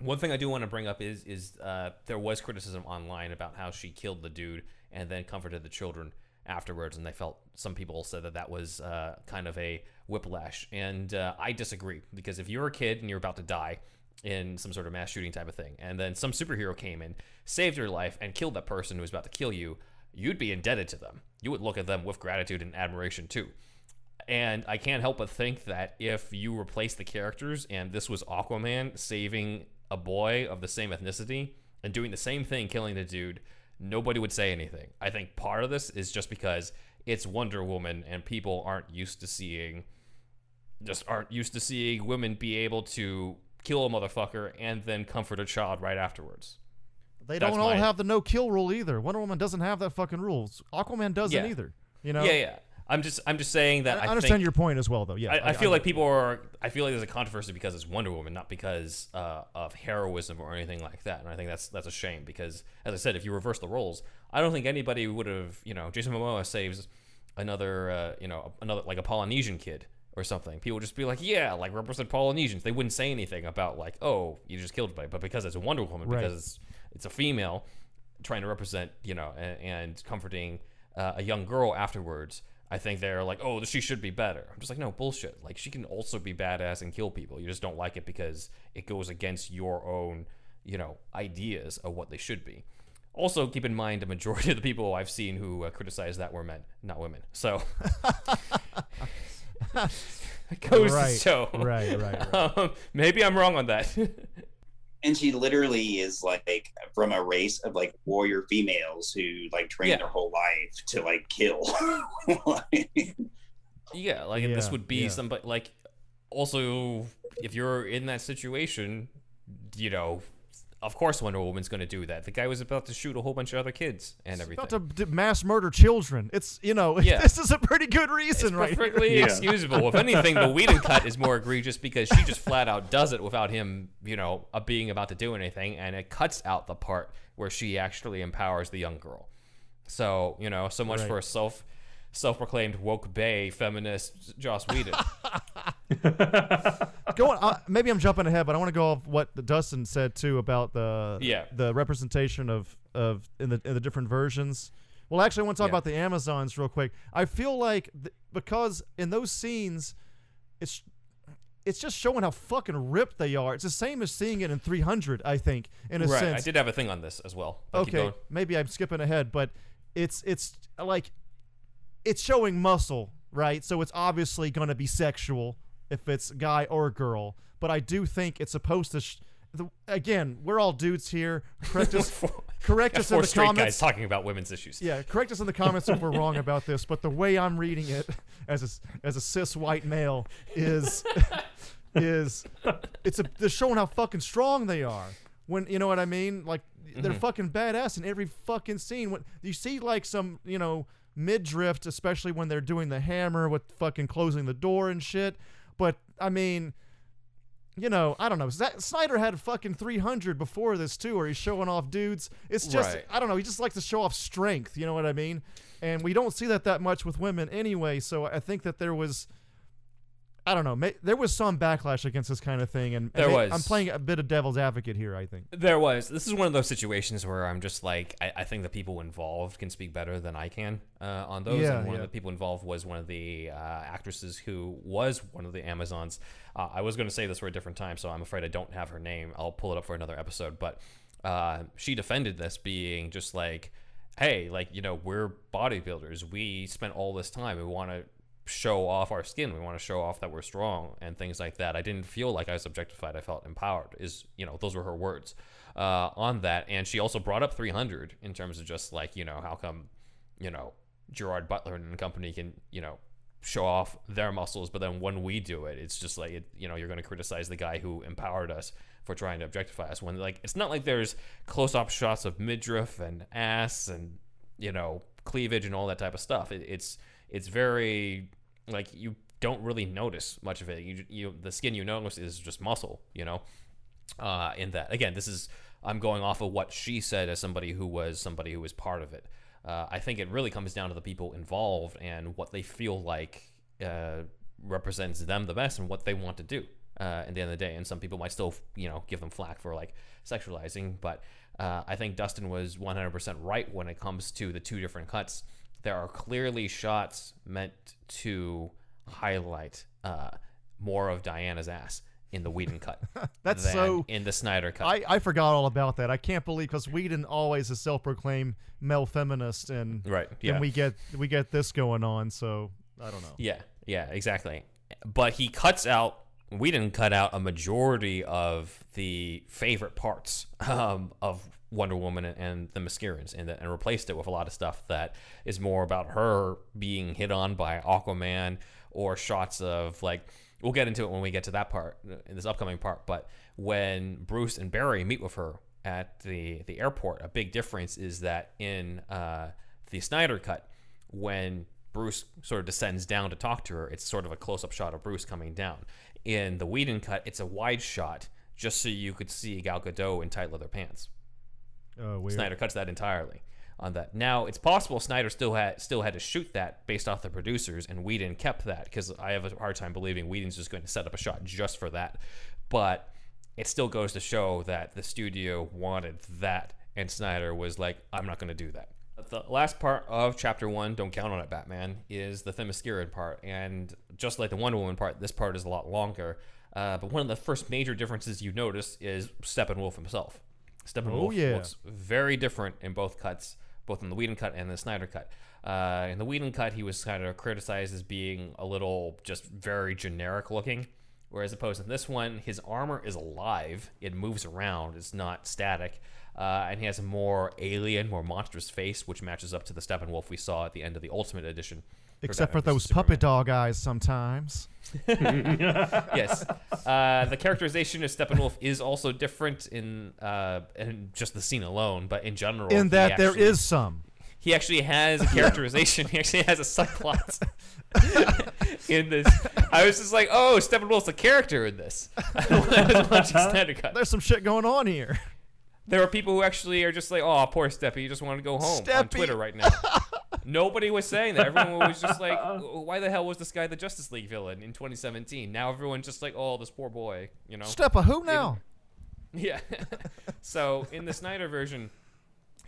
One thing I do want to bring up is is uh, there was criticism online about how she killed the dude and then comforted the children afterwards, and they felt some people said that that was uh, kind of a whiplash, and uh, I disagree because if you're a kid and you're about to die in some sort of mass shooting type of thing, and then some superhero came in, saved your life, and killed that person who was about to kill you, you'd be indebted to them. You would look at them with gratitude and admiration too. And I can't help but think that if you replace the characters and this was Aquaman saving a boy of the same ethnicity and doing the same thing, killing the dude, nobody would say anything. I think part of this is just because it's Wonder Woman and people aren't used to seeing, just aren't used to seeing women be able to kill a motherfucker and then comfort a child right afterwards. They That's don't all my- have the no kill rule either. Wonder Woman doesn't have that fucking rules. Aquaman doesn't Yeah. either. You know. Yeah, yeah. I'm just, I'm just saying that. I I, understand think- your point as well, though. Yeah, I, I feel like people are. I feel like there's a controversy because it's Wonder Woman, not because uh, of heroism or anything like that. And I think that's that's a shame because, as I said, if you reverse the roles, I don't think anybody would have. You know, Jason Momoa saves another. Uh, you know, another like a Polynesian kid or something. People just be like, yeah, like represent Polynesians. They wouldn't say anything about like, oh, you just killed somebody. But because it's a Wonder Woman, Right. because it's, it's a female trying to represent, you know, and, and comforting uh, a young girl afterwards. I think they're like, oh, she should be better. I'm just like, no, bullshit. Like, she can also be badass and kill people. You just don't like it because it goes against your own, you know, ideas of what they should be. Also, keep in mind, a majority of the people I've seen who uh, criticize that were men, not women. So, goes Right, to show. right, right, Um, maybe I'm wrong on that. and she literally is like from a race of like warrior females who like train Yeah. their whole life to like kill. Yeah, like this would be yeah. somebody like also if you're in that situation, you know, of course Wonder Woman's going to do that. The guy was about to shoot a whole bunch of other kids and everything. about to mass murder children. It's you know, Yeah. this is a pretty good reason, it's right? here. perfectly excusable. If anything, the Whedon cut is more egregious because she just flat out does it without him, you know, uh, being about to do anything, and it cuts out the part where she actually empowers the young girl. So you know, so much Right. for a self self-proclaimed woke bay feminist Joss Whedon. Go on. Uh, maybe I'm jumping ahead, but I want to go off what Dustin said too about the Yeah. the representation of of in the in the different versions. Well, actually, I want to talk Yeah. about the Amazons real quick. I feel like th- because in those scenes, it's it's just showing how fucking ripped they are. It's the same as seeing it in 300. I think in a right. sense. I did have a thing on this as well. okay, maybe I'm skipping ahead, but it's it's like it's showing muscle, right? So it's obviously going to be sexual if it's guy or girl. But I do think it's supposed to. Sh- the, again, we're all dudes here. Correct us. correct Got us in four the comments. talking about women's issues. Yeah, correct us in the comments if we're wrong about this. But the way I'm reading it as a, as a cis white male is is it's a they're showing how fucking strong they are. When you know what I mean? Like they're Mhm. fucking badass in every fucking scene. When you see like some you know mid drift, especially when they're doing the hammer with fucking closing the door and shit. But I mean. You know, I don't know. Zack Snyder had fucking 300 before this too, where he's showing off dudes. It's just, Right. I don't know. He just likes to show off strength. You know what I mean? And we don't see that that much with women anyway. So I think that there was, I don't know, may, there was some backlash against this kind of thing. And, and There was. I'm playing a bit of devil's advocate here. I think. There was. This is one of those situations where I'm just like, I, I think the people involved can speak better than I can uh, on those. Yeah, and one yeah. of the people involved was one of the uh, actresses who was one of the Amazons. Uh, I was going to say this for a different time, so I'm afraid I don't have her name. I'll pull it up for another episode. But uh, she defended this being just like, hey, like, you know, we're bodybuilders. We spent all this time. We want to show off our skin. We want to show off that we're strong and things like that. I didn't feel like I was objectified. I felt empowered. Is you know those were her words uh, on that. And she also brought up 300 in terms of just like you know how come you know Gerard Butler and company can you know show off their muscles, but then when we do it, it's just like it, you know you're going to criticize the guy who empowered us for trying to objectify us. When like it's not like there's close-up shots of midriff and ass and you know cleavage and all that type of stuff. It, it's it's very like you don't really notice much of it. You you the skin you notice is just muscle. You know, uh, in that again, this is I'm going off of what she said as somebody who was somebody who was part of it. Uh, I think it really comes down to the people involved and what they feel like uh, represents them the best and what they want to do uh, at the end of the day. And some people might still, you know, give them flack for like sexualizing, but uh, I think Dustin was 100% right when it comes to the two different cuts. There are clearly shots meant to highlight uh, more of Diana's ass in the Whedon cut. That's than so- in the Snyder cut. I, I forgot all about that. I can't believe because Whedon always is self-proclaimed male feminist, and Right, yeah. and we get we get this going on. So I don't know. Yeah, yeah, exactly. But he cuts out. We didn't cut out a majority of the favorite parts um, of Wonder Woman and the Themyscirans, and, and replaced it with a lot of stuff that is more about her being hit on by Aquaman, or shots of like. We'll get into it when we get to that part in this upcoming part. But when Bruce and Barry meet with her at the the airport, a big difference is that in uh, the Snyder cut, when Bruce sort of descends down to talk to her, it's sort of a close up shot of Bruce coming down. In the Whedon cut, it's a wide shot just so you could see Gal Gadot in tight leather pants. Oh. Snyder cuts that entirely on that. Now it's possible Snyder still had still had to shoot that based off the producers, and Whedon kept that because I have a hard time believing Whedon's just going to set up a shot just for that. But it still goes to show that the studio wanted that, and Snyder was like, "I'm not going to do that." The last part of chapter one, don't count on it, Batman, is the Themysciran part, and just like the Wonder Woman part, this part is a lot longer. Uh, but one of the first major differences you notice is Steppenwolf himself. Steppenwolf Oh, yeah. looks very different in both cuts, both in the Whedon cut and the Snyder cut. Uh, in the Whedon cut, he was kind of criticized as being a little just very generic looking, whereas opposed to this one, his armor is alive. It moves around. It's not static. Uh, and he has a more alien, more monstrous face, which matches up to the Steppenwolf we saw at the end of the Ultimate Edition. Except for those. Superman. puppet dog eyes sometimes. yes. Uh, the characterization of Steppenwolf is also different in uh, in just the scene alone, but in general, In that there actually- is some. He actually has a characterization. he actually has a subplot in this. I was just like, oh, Steppenwolf's a character in this. I was watching Snyder Cut. There's some shit going on here. There are people who actually are just like, oh, poor Steppy, you just want to go home on Twitter right now. Nobody was saying that. Everyone was just like, why the hell was this guy the Justice League villain in 2017? Now everyone's just like, oh, this poor boy, you know? Step a who now? Yeah. so in the Snyder version,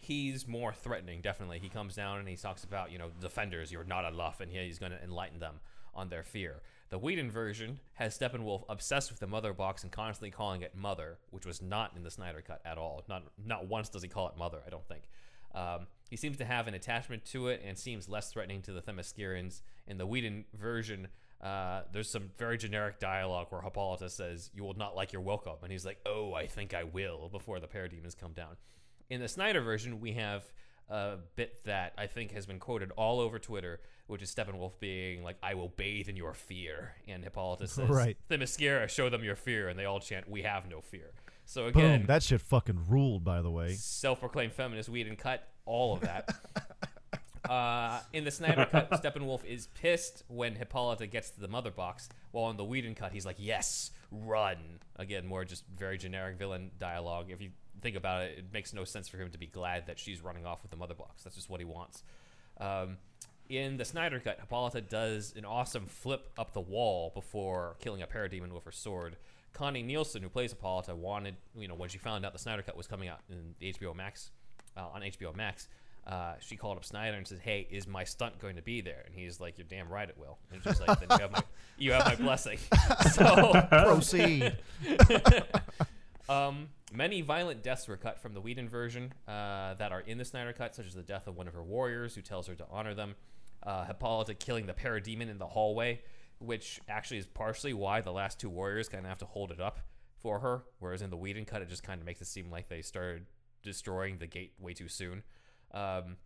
he's more threatening. Definitely, he comes down and he talks about you know defenders. You're not enough, and he's going to enlighten them on their fear. The Whedon version has Steppenwolf obsessed with the mother box and constantly calling it mother, which was not in the Snyder cut at all. Not not once does he call it mother. I don't think. Um, he seems to have an attachment to it and seems less threatening to the Themyscirans. In the Whedon version, uh, there's some very generic dialogue where Hippolyta says, "You will not like your welcome," and he's like, "Oh, I think I will." Before the parademons come down. In the Snyder version, we have a bit that I think has been quoted all over Twitter, which is Steppenwolf being like, "I will bathe in your fear," and Hippolyta says, Right. "Themyscira, show them your fear," and they all chant, "We have no fear." So Boom. again, That shit fucking ruled, by the way. self-proclaimed feminist Whedon cut all of that. uh, in the Snyder cut, Steppenwolf is pissed when Hippolyta gets to the mother box, while in the Whedon cut, he's like, "Yes, run!" Again, more just very generic villain dialogue. If you think about it, it makes no sense for him to be glad that she's running off with the mother box. That's just what he wants. Um, in the Snyder cut, Hippolyta does an awesome flip up the wall before killing a parademon with her sword. Connie Nielsen, who plays Hippolyta, wanted, you know, when she found out the Snyder cut was coming out in the HBO Max, uh, on HBO Max, uh, she called up Snyder and said, "Hey, is my stunt going to be there?" And he's like, "You're damn right it will." And she's like, "Then you have my, you have my blessing." so Proceed. um, many violent deaths were cut from the Whedon version uh, that are in the Snyder cut, such as the death of one of her warriors who tells her to honor them. Uh, Hippolyta killing the parademon in the hallway, which actually is partially why the last two warriors kind of have to hold it up for her, whereas in the Whedon cut, it just kind of makes it seem like they started destroying the gate way too soon. Um,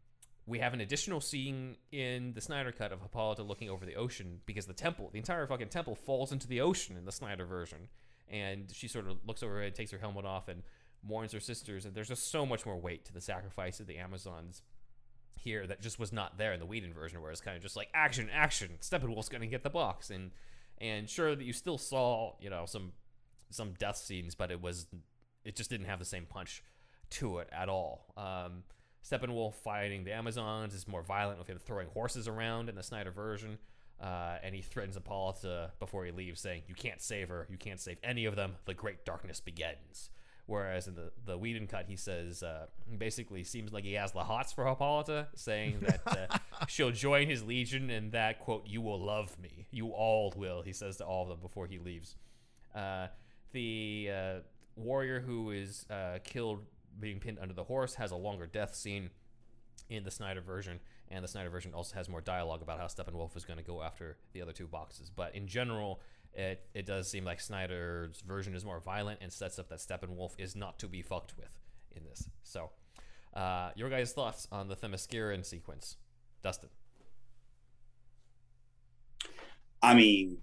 we have an additional scene in the Snyder cut of Hippolyta looking over the ocean because the temple, the entire fucking temple, falls into the ocean in the Snyder version, and she sort of looks over and takes her helmet off and mourns her sisters, and there's just so much more weight to the sacrifice of the Amazons here that just was not there in the Whedon version, where it's kind of just like action, action, Steppenwolf's gonna get the box, and and sure that you still saw you know some some death scenes, but it was it just didn't have the same punch to it at all. Um, Steppenwolf fighting the Amazons is more violent with him throwing horses around in the Snyder version. Uh, and he threatens Hippolyta before he leaves, saying, You can't save her. You can't save any of them. The great darkness begins. Whereas in the, the Whedon cut, he says, uh, basically seems like he has the hots for Hippolyta, saying that uh, she'll join his legion and that, quote, you will love me. You all will, he says to all of them before he leaves. Uh, the uh, warrior who is uh, killed being pinned under the horse has a longer death scene in the Snyder version, and the Snyder version also has more dialogue about how Steppenwolf is going to go after the other two boxes. But in general, it, it does seem like Snyder's version is more violent and sets up that Steppenwolf is not to be fucked with in this. So, uh, your guys' thoughts on the Themysciran sequence, Dustin? I mean,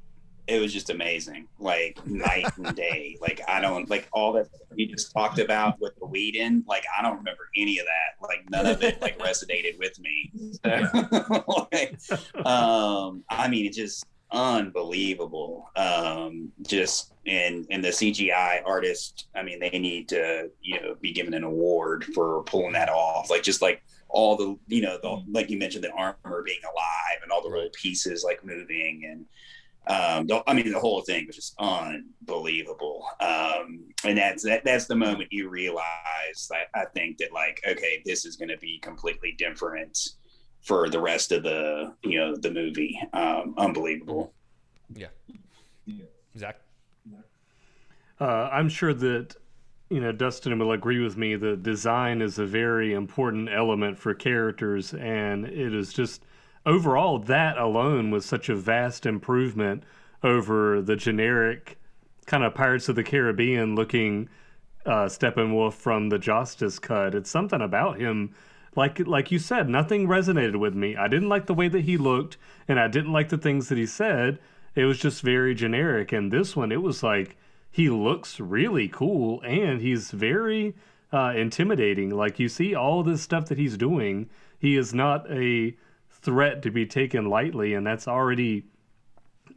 it was just amazing, like night and day. Like I don't like all that you just talked about with the Whedon. Like I don't remember any of that. Like none of it like resonated with me. So, like, um, I mean, it just unbelievable. Um, just and and the CGI artist. I mean, they need to you know be given an award for pulling that off. Like just like all the you know the like you mentioned the armor being alive and all the little pieces like moving and um, the, I mean, the whole thing was just unbelievable. Um, and that's that, that's the moment you realize that I think that like, okay, this is going to be completely different for the rest of the you know the movie. Um, unbelievable. Yeah. yeah. Zach. Uh, I'm sure that you know Dustin will agree with me that design is a very important element for characters, and it is just overall that alone was such a vast improvement over the generic kind of Pirates of the Caribbean looking uh, Steppenwolf from the Justice cut. It's something about him. Like like you said, nothing resonated with me. I didn't like the way that he looked, and I didn't like the things that he said. It was just very generic. And this one, it was like he looks really cool and he's very uh, intimidating. Like you see all this stuff that he's doing. He is not a threat to be taken lightly, and that's already,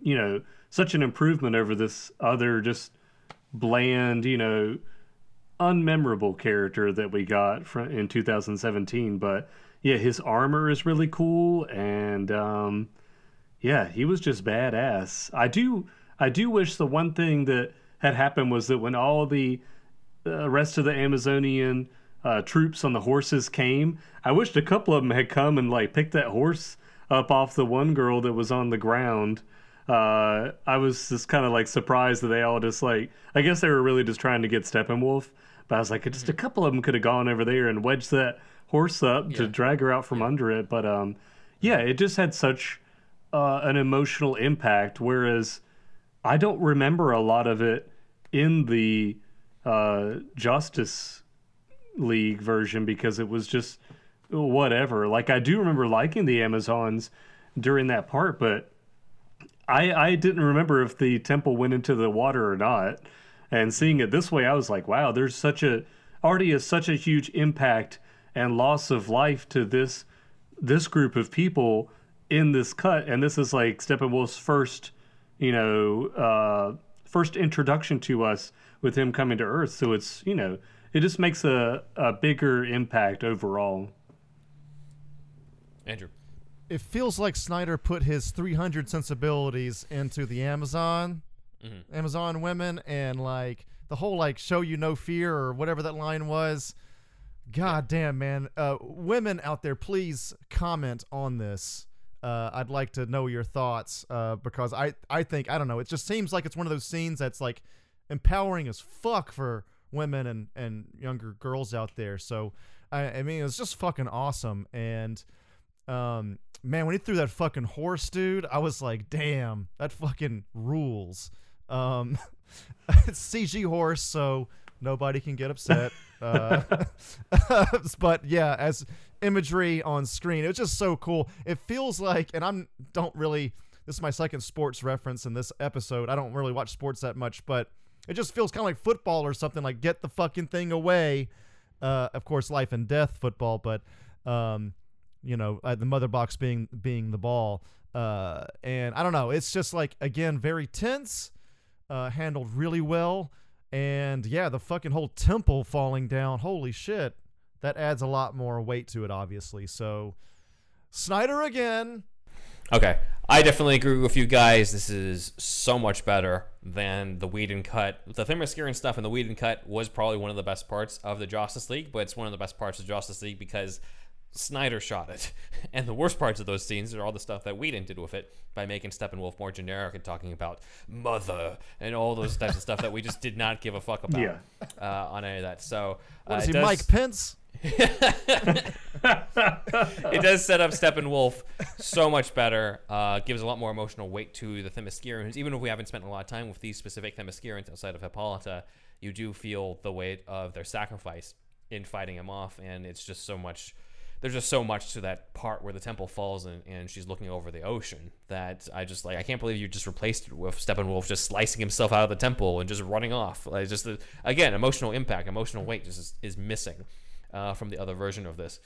you know, such an improvement over this other just bland, you know, unmemorable character that we got from in 2017. But yeah, his armor is really cool, and um, yeah, he was just badass. I do, I do wish the one thing that had happened was that when all the uh, rest of the Amazonian uh, troops on the horses came. I wished a couple of them had come and like picked that horse up off the one girl that was on the ground. Uh, I was just kind of like surprised that they all just like I guess they were really just trying to get Steppenwolf, but I was like just a couple of them could have gone over there and wedged that horse up to drag her out from under it. But um, yeah, it just had such uh, an emotional impact. Whereas I don't remember a lot of it in the uh, Justice League version because it was just whatever. Like I do remember liking the Amazons during that part, but I I didn't remember if the temple went into the water or not. And seeing it this way, I was like, wow, there's such a already is such a huge impact and loss of life to this this group of people in this cut, and this is like Steppenwolf's first, you know, uh, first introduction to us with him coming to Earth. So it's you know it just makes a, a bigger impact overall. Andrew. It feels like Snyder put his 300 sensibilities into the Amazon, Mhm. Amazon women, and like the whole like show you no fear or whatever that line was. God damn, man. Uh, women out there, please comment on this. Uh, I'd like to know your thoughts uh, because I, I think I don't know. It just seems like it's one of those scenes that's like empowering as fuck for women and, and younger girls out there. So I, I mean, it was just fucking awesome. And um, man, when he threw that fucking horse, dude, I was like, damn, that fucking rules. Um, CG horse, so Nobody can get upset. uh, but yeah, as imagery on screen, it's just so cool. It feels like, and I'm don't really. This is my second sports reference in this episode. I don't really watch sports that much, but it just feels kind of like football or something. Like get the fucking thing away. Uh, of course, life and death football, but um, you know, uh, the mother box being being the ball. Uh, and I don't know. It's just like again very tense, uh, handled really well, and yeah, the fucking whole temple falling down. Holy shit, that adds a lot more weight to it, obviously. So, Snyder again. Okay, I definitely agree with you guys. This is so much better than the Whedon cut. The Themyscira stuff and the Whedon cut was probably one of the best parts of the Justice League, but it's one of the best parts of Justice League because Snyder shot it. And the worst parts of those scenes are all the stuff that Whedon did with it by making Steppenwolf more generic and talking about mother and all those types of stuff that we just did not give a fuck about Yeah. uh, on any of that. So What uh, is he, does- Mike Pence? it does set up Steppenwolf so much better. Uh, gives a lot more emotional weight to the Themyscirans. Even if we haven't spent a lot of time with these specific Themyscirans outside of Hippolyta, you do feel the weight of their sacrifice in fighting him off, and it's just so much. There's just so much to that part where the temple falls and, and she's looking over the ocean that I just like. I can't believe you just replaced it with Steppenwolf just slicing himself out of the temple and just running off. Like just the, again, emotional impact, emotional weight just is, is missing uh, from the other version of this.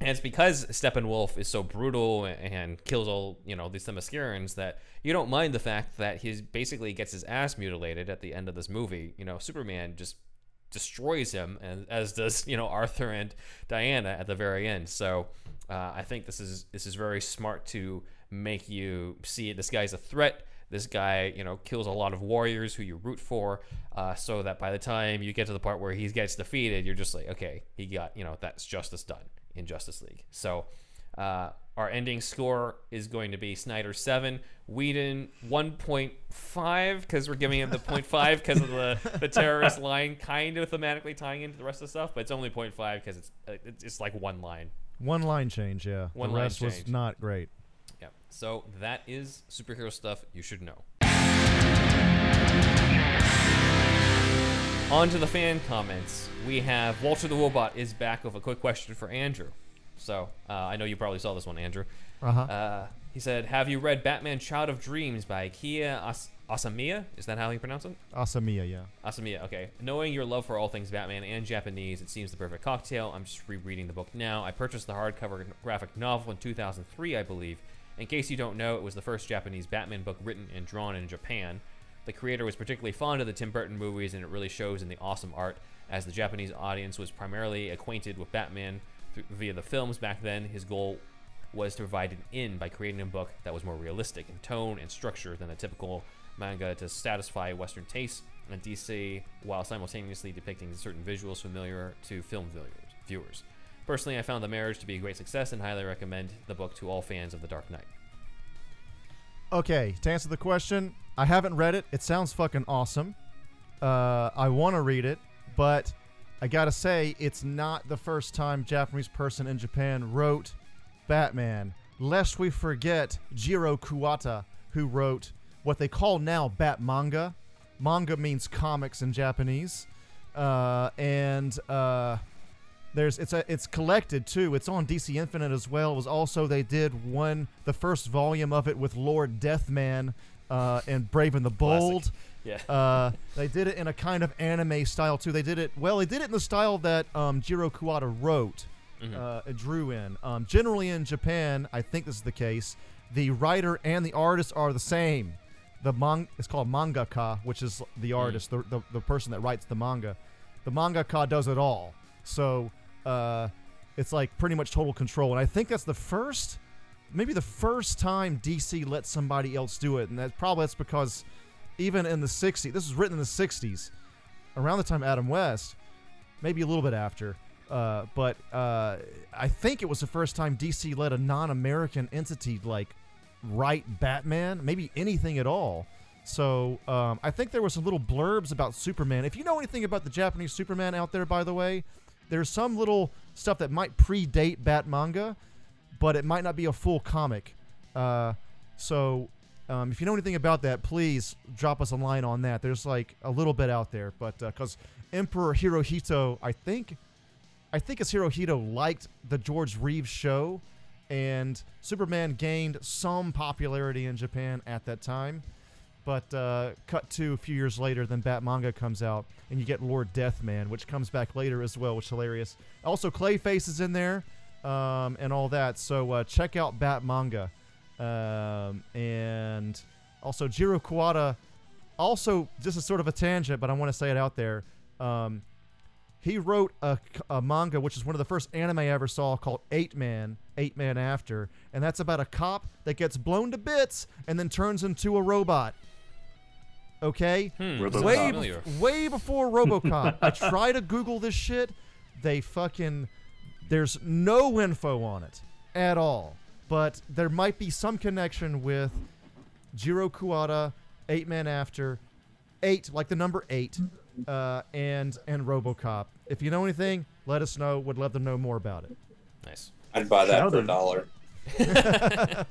And it's because Steppenwolf is so brutal and kills all, you know, these Themyscirans that you don't mind the fact that he basically gets his ass mutilated at the end of this movie. You know, Superman just destroys him, and as does, you know, Arthur and Diana at the very end. So uh, I think this is this is very smart to make you see this guy's a threat. This guy, you know, kills a lot of warriors who you root for, uh, so that by the time you get to the part where he gets defeated, you're just like, okay, he got, you know, that's justice done in Justice League. So uh, our ending score is going to be Snyder 7, Whedon 1.5, because we're giving him the 0.5 because of the, the terrorist line kind of thematically tying into the rest of the stuff, but it's only 0.5 because it's, uh, it's it's like one line. One line change, yeah. One the line rest was not great. Yeah. So that is superhero stuff you should know. On to the fan comments. We have Walter the Robot is back with a quick question for Andrew. So uh, I know you probably saw this one, Andrew. Uh-huh. Uh, he said, "Have you read Batman: Child of Dreams by Kia As- Asamiya? Is that how you pronounce it? Asamiya, yeah. Asamiya. Okay. Knowing your love for all things Batman and Japanese, it seems the perfect cocktail. I'm just rereading the book now. I purchased the hardcover graphic novel in 2003, I believe. In case you don't know, it was the first Japanese Batman book written and drawn in Japan. The creator was particularly fond of the Tim Burton movies, and it really shows in the awesome art. As the Japanese audience was primarily acquainted with Batman via the films back then, his goal was to provide an in by creating a book that was more realistic in tone and structure than a typical manga to satisfy Western tastes and DC while simultaneously depicting certain visuals familiar to film viewers- viewers. Personally, I found the marriage to be a great success and highly recommend the book to all fans of The Dark Knight. Okay, to answer the question, I haven't read it. It sounds fucking awesome. Uh, I want to read it, but I gotta say, it's not the first time Japanese person in Japan wrote Batman. Lest we forget Jiro Kuwata, who wrote what they call now Bat manga. Manga means comics in Japanese, uh, and uh, there's it's a it's collected too. It's on DC Infinite as well. It was also they did one the first volume of it with Lord Deathman uh, and Brave and the Bold. Yeah. Uh, they did it in a kind of anime style too. They did it well. They did it in the style that um, Jiro Kuwata wrote, Mhm. uh, drew in. Um, generally in Japan, I think this is the case. The writer and the artist are the same. The mang it's called mangaka, which is the artist, the, the the person that writes the manga. The mangaka does it all. So uh, it's like pretty much total control. And I think that's the first, maybe the first time DC let somebody else do it. And that probably that's because even in the 60s, this was written in the 60s, around the time Adam West, maybe a little bit after. Uh, but uh, I think it was the first time DC let a non-American entity like write Batman, maybe anything at all. So um, I think there was some little blurbs about Superman. If you know anything about the Japanese Superman out there, by the way, there's some little stuff that might predate Bat manga, but it might not be a full comic. Uh, so Um, if you know anything about that, please drop us a line on that. There's like a little bit out there, but because Emperor Hirohito, I think, I think it's Hirohito liked the George Reeves show, and Superman gained some popularity in Japan at that time. But uh, cut to a few years later, then Bat manga comes out, and you get Lord Deathman, which comes back later as well, which is hilarious. Also, Clayface is in there, um, and all that. So uh, check out Bat manga, um, and also Jiro Kuwata, Also, this is sort of a tangent, but I want to say it out there. Um, he wrote a, a manga, which is one of the first anime I ever saw, called Eight Man, Eight Man After, and that's about a cop that gets blown to bits and then turns into a robot. Okay, Hmm, way familiar. bef- way before RoboCop. I try to Google this shit. They fucking there's no info on it at all. But there might be some connection with Jiro Kuwata, Eight Man After, eight like the number eight, uh, and and RoboCop. If you know anything, let us know. Would love to know more about it. Nice. I'd buy that Child for a dollar.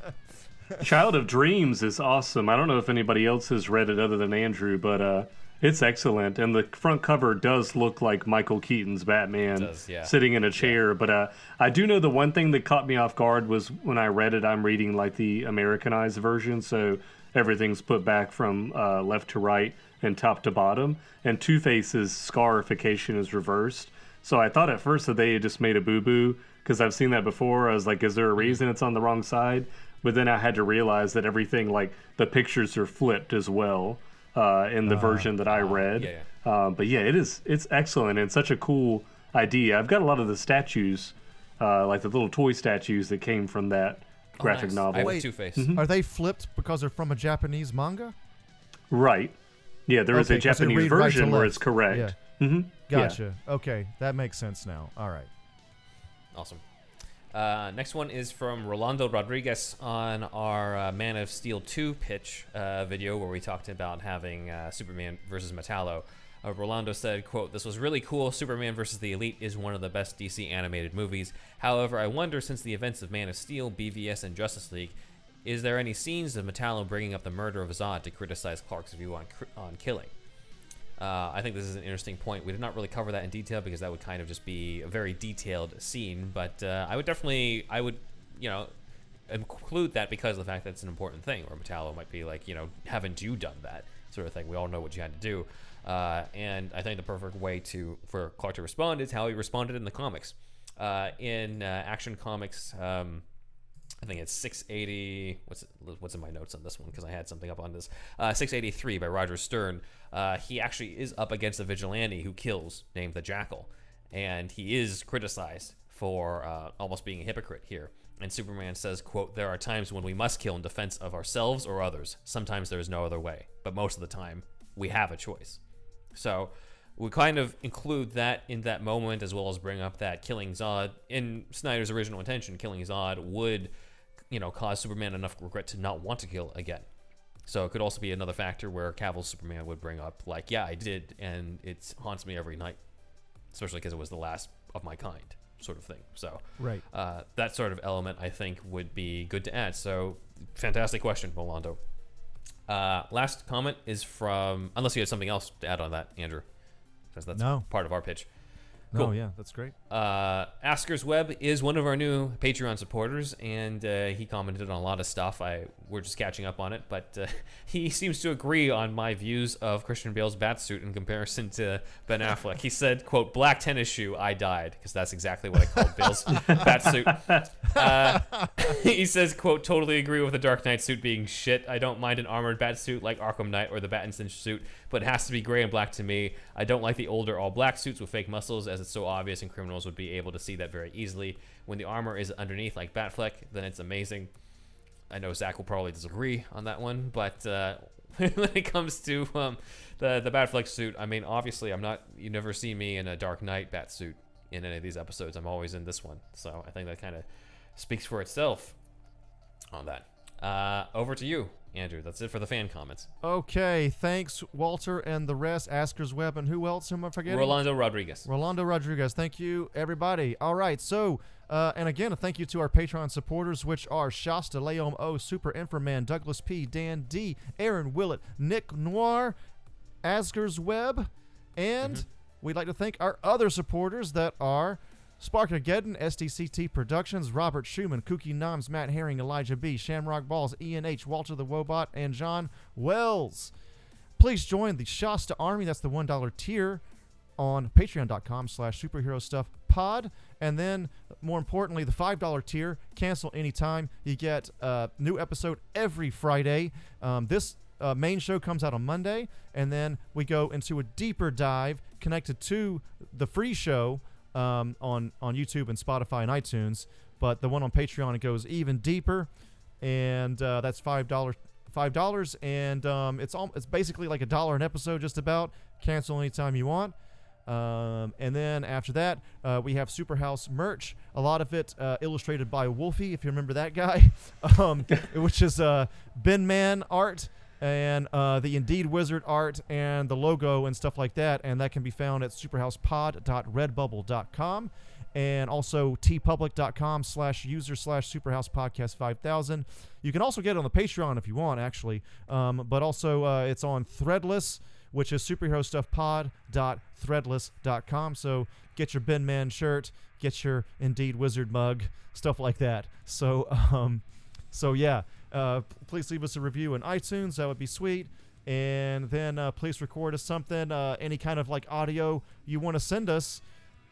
Child of Dreams is awesome. I don't know if anybody else has read it other than Andrew, but uh, it's excellent. And the front cover does look like Michael Keaton's Batman does, yeah. sitting in a chair. But uh, I do know the one thing that caught me off guard was when I read it, I'm reading like the Americanized version. So everything's put back from uh, left to right and top to bottom. And Two Face's scarification is reversed. So I thought at first that they had just made a boo boo because I've seen that before. I was like, is there a reason it's on the wrong side? But then I had to realize that everything, like the pictures, are flipped as well uh, in the version that I read. yeah, Um, but yeah, it is it's excellent and such a cool idea. I've got a lot of the statues, uh, like the little toy statues that came from that graphic nice. novel. I have Wait. Two Face. Are they flipped because they're from a Japanese manga? Right. Yeah, there is Okay, a 'cause they Japanese read right version where it's correct. Yeah. hmm Gotcha. Okay, that makes sense now. All right. Awesome. Uh, next one is from Rolando Rodriguez on our uh, Man of Steel 2 pitch uh, video where we talked about having uh, Superman versus Metallo. Uh, Rolando said, quote, This was really cool. Superman versus the Elite is one of the best DC animated movies. However, I wonder, since the events of Man of Steel, BVS, and Justice League, is there any scenes of Metallo bringing up the murder of Zod to criticize Clark's view on, on killing? Uh, I think this is an interesting point. We did not really cover that in detail because that would kind of just be a very detailed scene. But uh, I would definitely, I would, you know, include that because of the fact that it's an important thing. Where Metallo might be like, you know, haven't you done that sort of thing? We all know what you had to do. Uh, and I think the perfect way to for Clark to respond is how he responded in the comics. Uh, in uh, Action Comics, um, I think it's 680. What's what's in my notes on this one? Because I had something up on this. Uh, 683 by Roger Stern. Uh, he actually is up against a vigilante who kills, named the Jackal, and he is criticized for uh, almost being a hypocrite here. And Superman says, "quote There are times when we must kill in defense of ourselves or others. Sometimes there is no other way, but most of the time we have a choice." So we kind of include that in that moment as well as bring up that killing Zod in Snyder's original intention, killing Zod would, you know, cause Superman enough regret to not want to kill again. So it could also be another factor where Cavill's Superman would bring up, like, yeah, I did, and it haunts me every night, especially because it was the last of my kind, sort of thing. So Right. uh, that sort of element, I think, would be good to add. So fantastic question, Rolando. Uh, last comment is from, unless you had something else to add on that, Andrew, because that's No. part of our pitch. Cool. yeah, that's great. Uh, Asker's Web is one of our new Patreon supporters, and uh, he commented on a lot of stuff. I we're just catching up on it, but uh, he seems to agree on my views of Christian Bale's batsuit in comparison to Ben Affleck. He said, "quote Black tennis shoe, I died," because that's exactly what I called Bale's batsuit. Uh, he says, "quote Totally agree with the Dark Knight suit being shit. I don't mind an armored batsuit like Arkham Knight or the Battinson suit, but it has to be gray and black to me. I don't like the older all black suits with fake muscles, as it's so obvious and criminals would be able to see that very easily. When the armor is underneath like Batfleck, then it's amazing. I know Zach will probably disagree on that one, but uh, when it comes to um, the the Batfleck suit, I mean, obviously, I'm not. You never see me in a Dark Knight bat suit in any of these episodes. I'm always in this one, so I think that kind of speaks for itself on that. Uh, over to you, Andrew. That's it for the fan comments. Okay, thanks Walter and the rest, Askers Web, and who else am I forgetting? Rolando Rodriguez. Rolando Rodriguez. Thank you, everybody. All right, so uh, and again, a thank you to our Patreon supporters, which are Shasta, Leom O, Super Inframan, Douglas P, Dan D, Aaron Willett, Nick Noir, Asker's Web, and we'd like to thank our other supporters that are Sparkageddon, SDCT Productions, Robert Schumann, Kooky Noms, Matt Herring, Elijah B, Shamrock Balls, Ian H, Walter the Wobot, and John Wells. Please join the Shasta Army. That's the $1 tier on patreon.com slash superhero stuff pod and then more importantly the $5 tier cancel anytime you get a new episode every friday um, this uh, main show comes out on monday and then we go into a deeper dive connected to the free show um, on on youtube and spotify and itunes but the one on patreon it goes even deeper and uh, that's five dollars five dollars and um, it's all it's basically like a dollar an episode just about. Cancel anytime you want. Um, and then after that, uh, we have Superhouse merch. A lot of it uh, illustrated by Wolfie, if you remember that guy, um, which is uh, Ben Man art and uh, the Indeed Wizard art and the logo and stuff like that. And that can be found at superhousepod.redbubble.com and also teepublic.com slash user slash superhouse podcast 5000 you can also get it on the patreon if you want actually um, but also uh, it's on threadless which is superherostuffpod.threadless.com. So get your Ben Man shirt, get your Indeed Wizard mug, stuff like that. So, um, so yeah, uh, please leave us a review in iTunes. That would be sweet. And then uh, please record us something, uh, any kind of like audio you want to send us,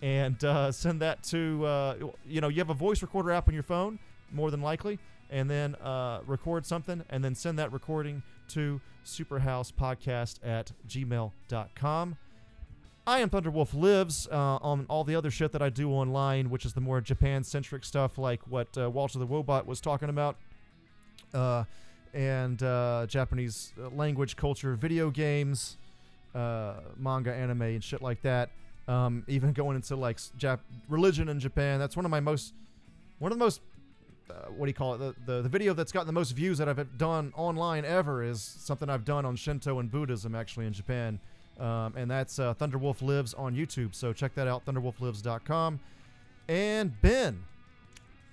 and uh, send that to uh, you know you have a voice recorder app on your phone, more than likely, and then uh, record something, and then send that recording to superhousepodcast at gmail.com. I am Thunderwolf Lives uh, on all the other shit that I do online, which is the more Japan centric stuff like what uh, Walter the Wobot was talking about, uh, and uh, Japanese uh, language, culture, video games, uh, manga, anime, and shit like that. Um, even going into like Jap- religion in Japan. That's one of my most, one of the most uh, what do you call it? The, the the video that's gotten the most views that I've done online ever is something I've done on Shinto and Buddhism actually in Japan, um, and that's uh, Thunderwolf Lives on YouTube. So check that out, ThunderwolfLives.com. And Ben,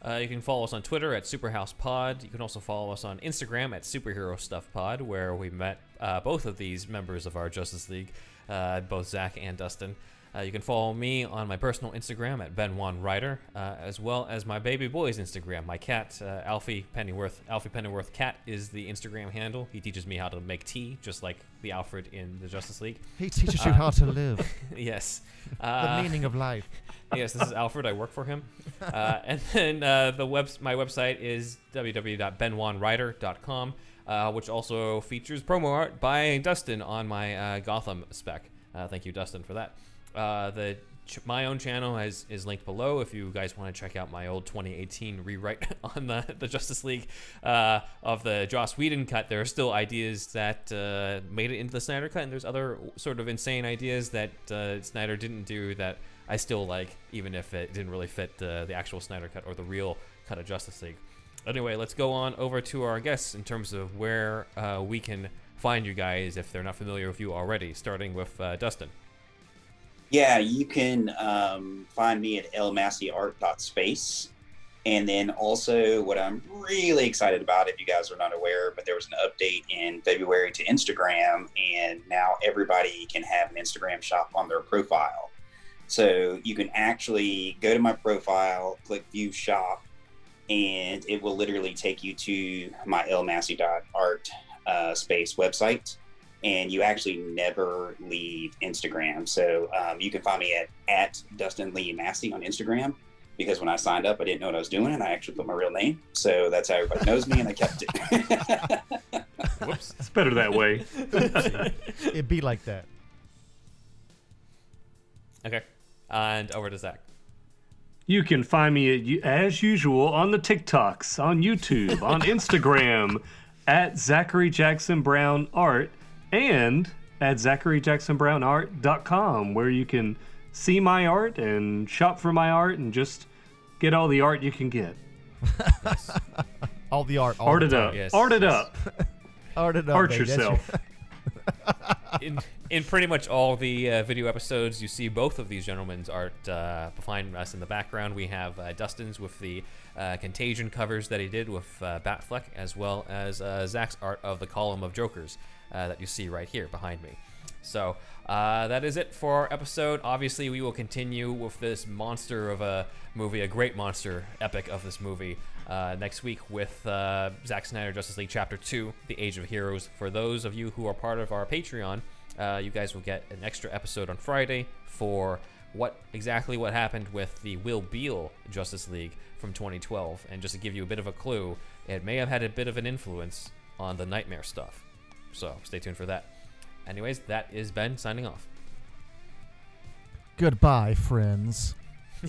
Uh, you can follow us on Twitter at SuperhousePod. You can also follow us on Instagram at Superhero Stuff Pod, where we met uh, both of these members of our Justice League, uh, both Zach and Dustin. Uh, you can follow me on my personal Instagram at Ben Juan Ryder, uh, as well as my baby boy's Instagram. My cat, uh, Alfie Pennyworth. Alfie Pennyworth Cat is the Instagram handle. He teaches me how to make tea, just like the Alfred in the Justice League. He teaches you how to live. yes. The Uh, meaning of life. yes, this is Alfred. I work for him. Uh, and then uh, the web, my website is www.benwanrider.com, uh, which also features promo art by Dustin on my uh, Gotham spec. Uh, thank you, Dustin, for that. Uh, the ch- my own channel has, is linked below if you guys want to check out my old 2018 rewrite on the, the Justice League uh, of the Joss Whedon cut. There are still ideas that uh, made it into the Snyder cut, and there's other sort of insane ideas that uh, Snyder didn't do that I still like, even if it didn't really fit the actual Snyder cut or the real cut of Justice League. Anyway, let's go on over to our guests in terms of where uh, we can find you guys if they're not familiar with you already, starting with Dustin. Yeah, you can um, find me at lmasseyart.space. And then also, what I'm really excited about, if you guys are not aware, but there was an update in February to Instagram, and now everybody can have an Instagram shop on their profile. So you can actually go to my profile, click view shop, and it will literally take you to my lmassey.art uh, space website and you actually never leave Instagram. So um, you can find me at, at Dustin Lee Massey on Instagram because when I signed up, I didn't know what I was doing and I actually put my real name. So that's how everybody knows me and I kept it. Whoops. It's better that way. It'd be like that. Okay. And over to Zach. You can find me at, as usual on the TikToks, on YouTube, on Instagram, at Zachary Jackson Brown Art, and at ZacharyJacksonBrownArt.com, where you can see my art and shop for my art and just get all the art you can get. All the art. All Art the it time. up. Yes, Art it yes. up. Art it up. Art baby. Yourself. in in pretty much all the uh, video episodes, you see both of these gentlemen's art uh, behind us in the background. We have uh, Dustin's with the uh, Contagion covers that he did with uh, Batfleck, as well as uh, Zach's art of the column of Jokers uh, that you see right here behind me. So uh, that is it for our episode. Obviously, we will continue with this monster of a movie, a great monster epic of this movie, uh, next week with uh, Zack Snyder Justice League Chapter 2, The Age of Heroes. For those of you who are part of our Patreon, uh, you guys will get an extra episode on Friday for what exactly what happened with the Will Beall Justice League from 2012. And just to give you a bit of a clue, it may have had a bit of an influence on the Knightmare stuff. So stay tuned for that. Anyways, that is Ben signing off. Goodbye, friends.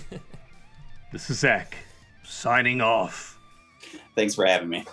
This is Zach signing off. Thanks for having me.